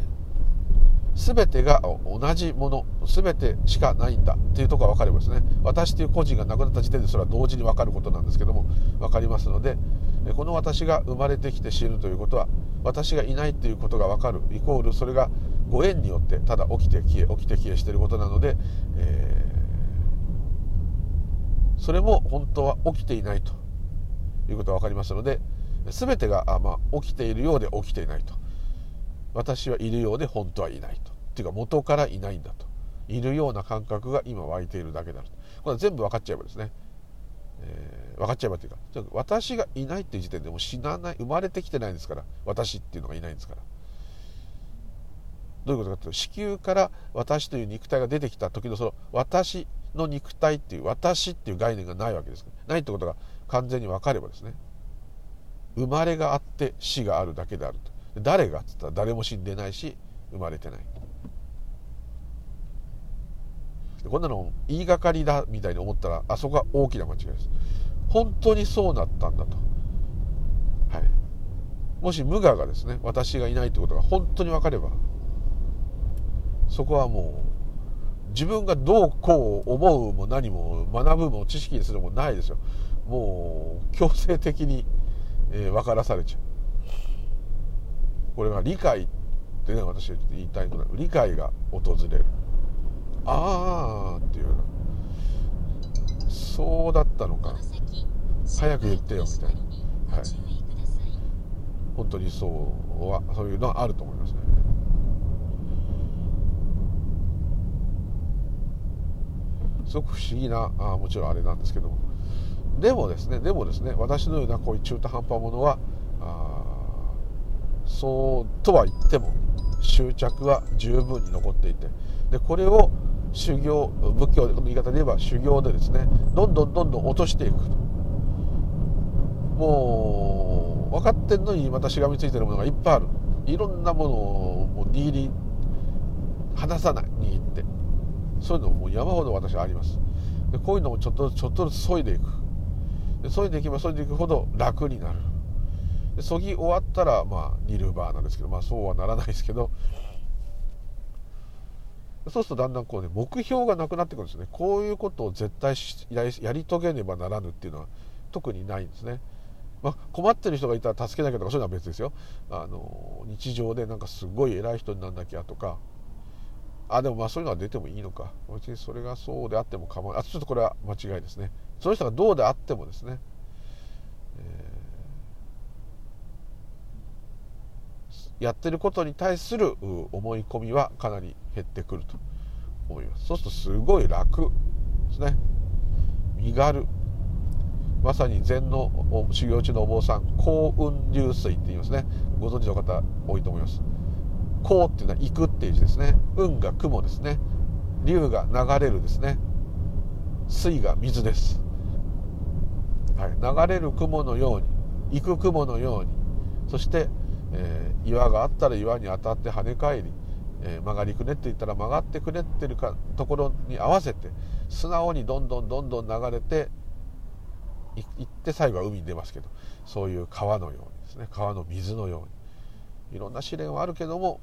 全てが同じもの全てしかないんだっていうところが分かればですね。私という個人が亡くなった時点でそれは同時に分かることなんですけども分かりますのでこの私が生まれてきて死ぬということは私がいないということが分かるイコールそれがご縁によってただ起きて消え起きて消えしていることなので、えー、それも本当は起きていないということが分かりますので全てがあ、まあ、起きているようで起きていないと。私はいるようで本当はいないと。っていうか元からいないんだと。いるような感覚が今湧いているだけだと。これは全部分かっちゃえばですね。えー、分かっちゃえばというか私がいないっていう時点でもう死なない生まれてきてないんですから私っていうのがいないんですから。どういうことかというと子宮から私という肉体が出てきた時のその私の肉体っていう私っていう概念がないわけですないってことが完全に分かればですね。生まれがあって死があるだけであると。誰がっつったら誰も死んでないし生まれてない。こんなの言いがかりだみたいに思ったらあそこが大きな間違いです。本当にそうなったんだと、はい、もし無我がですね私がいないってことが本当に分かればそこはもう自分がどうこう思うも何も学ぶも知識にするもないですよ。もう強制的に、えー、分からされちゃう。これが理解ってね私が言いたいのは理解が訪れる。ああっていうそうだったのか。早く言ってよみたいな。はい。本当にそうはそういうのはあると思いますね。すごく不思議なあもちろんあれなんですけども。でもですねでもですね私のようなこういう中途半端者はあそうとは言っても執着は十分に残っていてでこれを修行仏教の言い方で言えば修行でですねどんどんどんどん落としていくもう分かってんのにまたしがみついてるものがいっぱいある。いろんなものをもう握り離さない握って。そういうのも山ほど私はあります。でこういうのもちょっとちょっとずつ削いでいく。で削いでいけば削いでいくほど楽になる。で削ぎ終わったらまあニルバーなんですけどまあそうはならないですけどそうするとだんだんこうね目標がなくなってくるんですね。こういうことを絶対やり遂げねばならぬっていうのは特にないんですね。まあ、困ってる人がいたら助けなきゃとかそういうのは別ですよ。あの日常でなんかすごい偉い人になんなきゃとか。あでもまあそういうのは出てもいいのか。別にそれがそうであっても構わない。あちょっとこれは間違いですね。その人がどうであってもですね、えー、やってることに対する思い込みはかなり減ってくると思います。そうするとすごい楽ですね。身軽。まさに禅の修行中のお坊さん幸運流水って言いますね。ご存知の方多いと思います。幸っていうのは行くっていう字ですね。運が雲ですね。流が流れるですね。水が水です、はい、流れる雲のように行く雲のようにそして、えー、岩があったら岩に当たって跳ね返り、えー、曲がりくねって言ったら曲がってくねってるかところに合わせて素直にどんどんどんどん流れて行って最後は海に出ますけどそういう川のようにですね川の水のようにいろんな試練はあるけども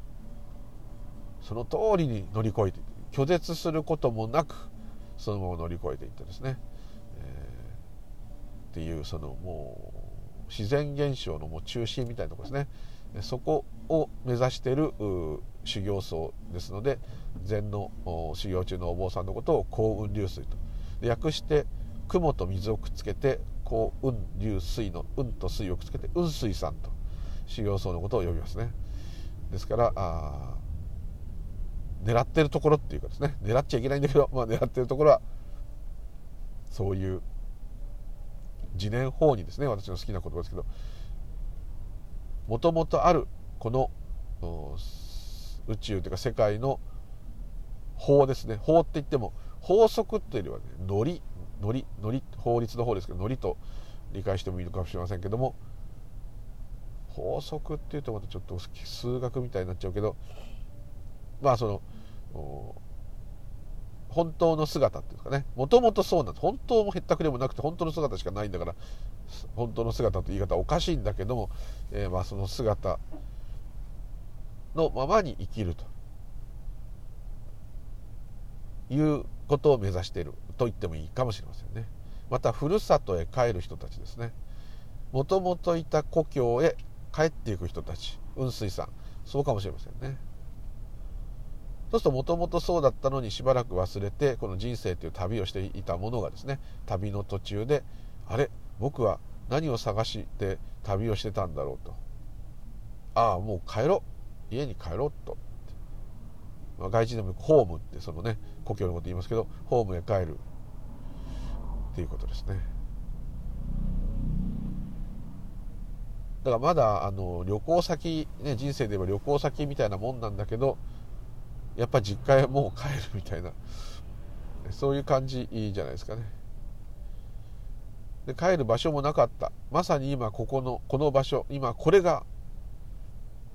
その通りに乗り越えて拒絶することもなくそのまま乗り越えていってですね、えー、っていうそのもう自然現象のもう中心みたいなとこですね。そこを目指してる修行僧ですので禅の修行中のお坊さんのことを幸運流水と。訳して雲と水をくっつけて幸運流水の運と水をくっつけて雲水さんと修行僧のことを呼びますね。ですからあ狙ってるところっていうかですね。狙っちゃいけないんだけど、まあ、狙ってるところはそういう自然法にですね私の好きな言葉ですけどもともとあるこの宇宙というか世界の法ですね。法って言っても法則っていうよりはねノリノリノリ法律の方ですけどノリと理解してもいいのかもしれませんけども法則っていうとまたちょっと数学みたいになっちゃうけどまあその本当の姿っていうかねもともとそうなんです。本当もへったくれもなくて本当の姿しかないんだから本当の姿という言い方はおかしいんだけども、えー、まあその姿のままに生きると。いうことを目指している。と言ってもいいかもしれませんね。またふるさとへ帰る人たちですね。もともといた故郷へ帰っていく人たち。雲水さんそうかもしれませんね。そうするともともとそうだったのにしばらく忘れてこの人生という旅をしていたものがですね旅の途中であれ？僕は何を探して旅をしてたんだろうと。ああもう帰ろう。家に帰ろうと、まあ、外人でもホームってそのね故郷のこと言いますけどホームへ帰るっていうことですね。だからまだあの旅行先、ね、人生で言えば旅行先みたいなもんなんだけどやっぱ実家へもう帰るみたいなそういう感じじゃないですかね。で帰る場所もなかった。まさに今ここのこの場所今これが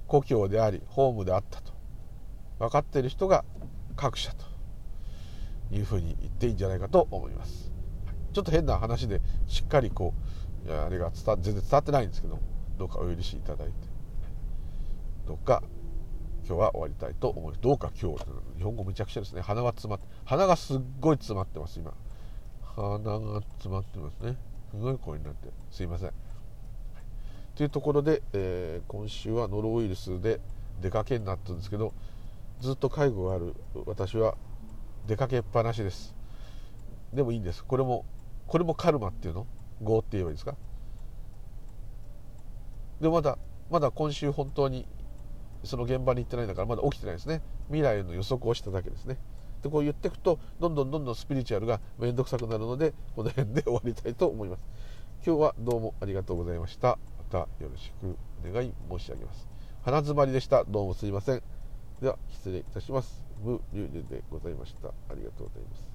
故郷でありホームであったと。分かっている人が各社というふうに言っていいんじゃないかと思います。ちょっと変な話でしっかりこうあれが伝全然伝わってないんですけどどうかお許しいただいて。どうか今日は終わりたいと思います。どうか今日日本語めちゃくちゃですね。鼻が詰まって鼻がすっごい詰まってます今。鼻が詰まってますね。すごい声になって。すいません、というところで、えー、今週はノロウイルスで出かけになったんですけどずっと介護がある私は出かけっぱなしです。でもいいんです。これもこれもカルマっていうの？業って言えばいいですか？でまだまだ今週本当にその現場に行ってないんだからまだ起きてないですね。未来の予測をしただけですね。でこう言っていくとどんどんどんどんスピリチュアルが面倒くさくなるのでこの辺で終わりたいと思います。今日はどうもありがとうございました。たよろしくお願い申し上げます。鼻詰まりでした。どうもすいません。では失礼いたします。ブリューでございました。ありがとうございます。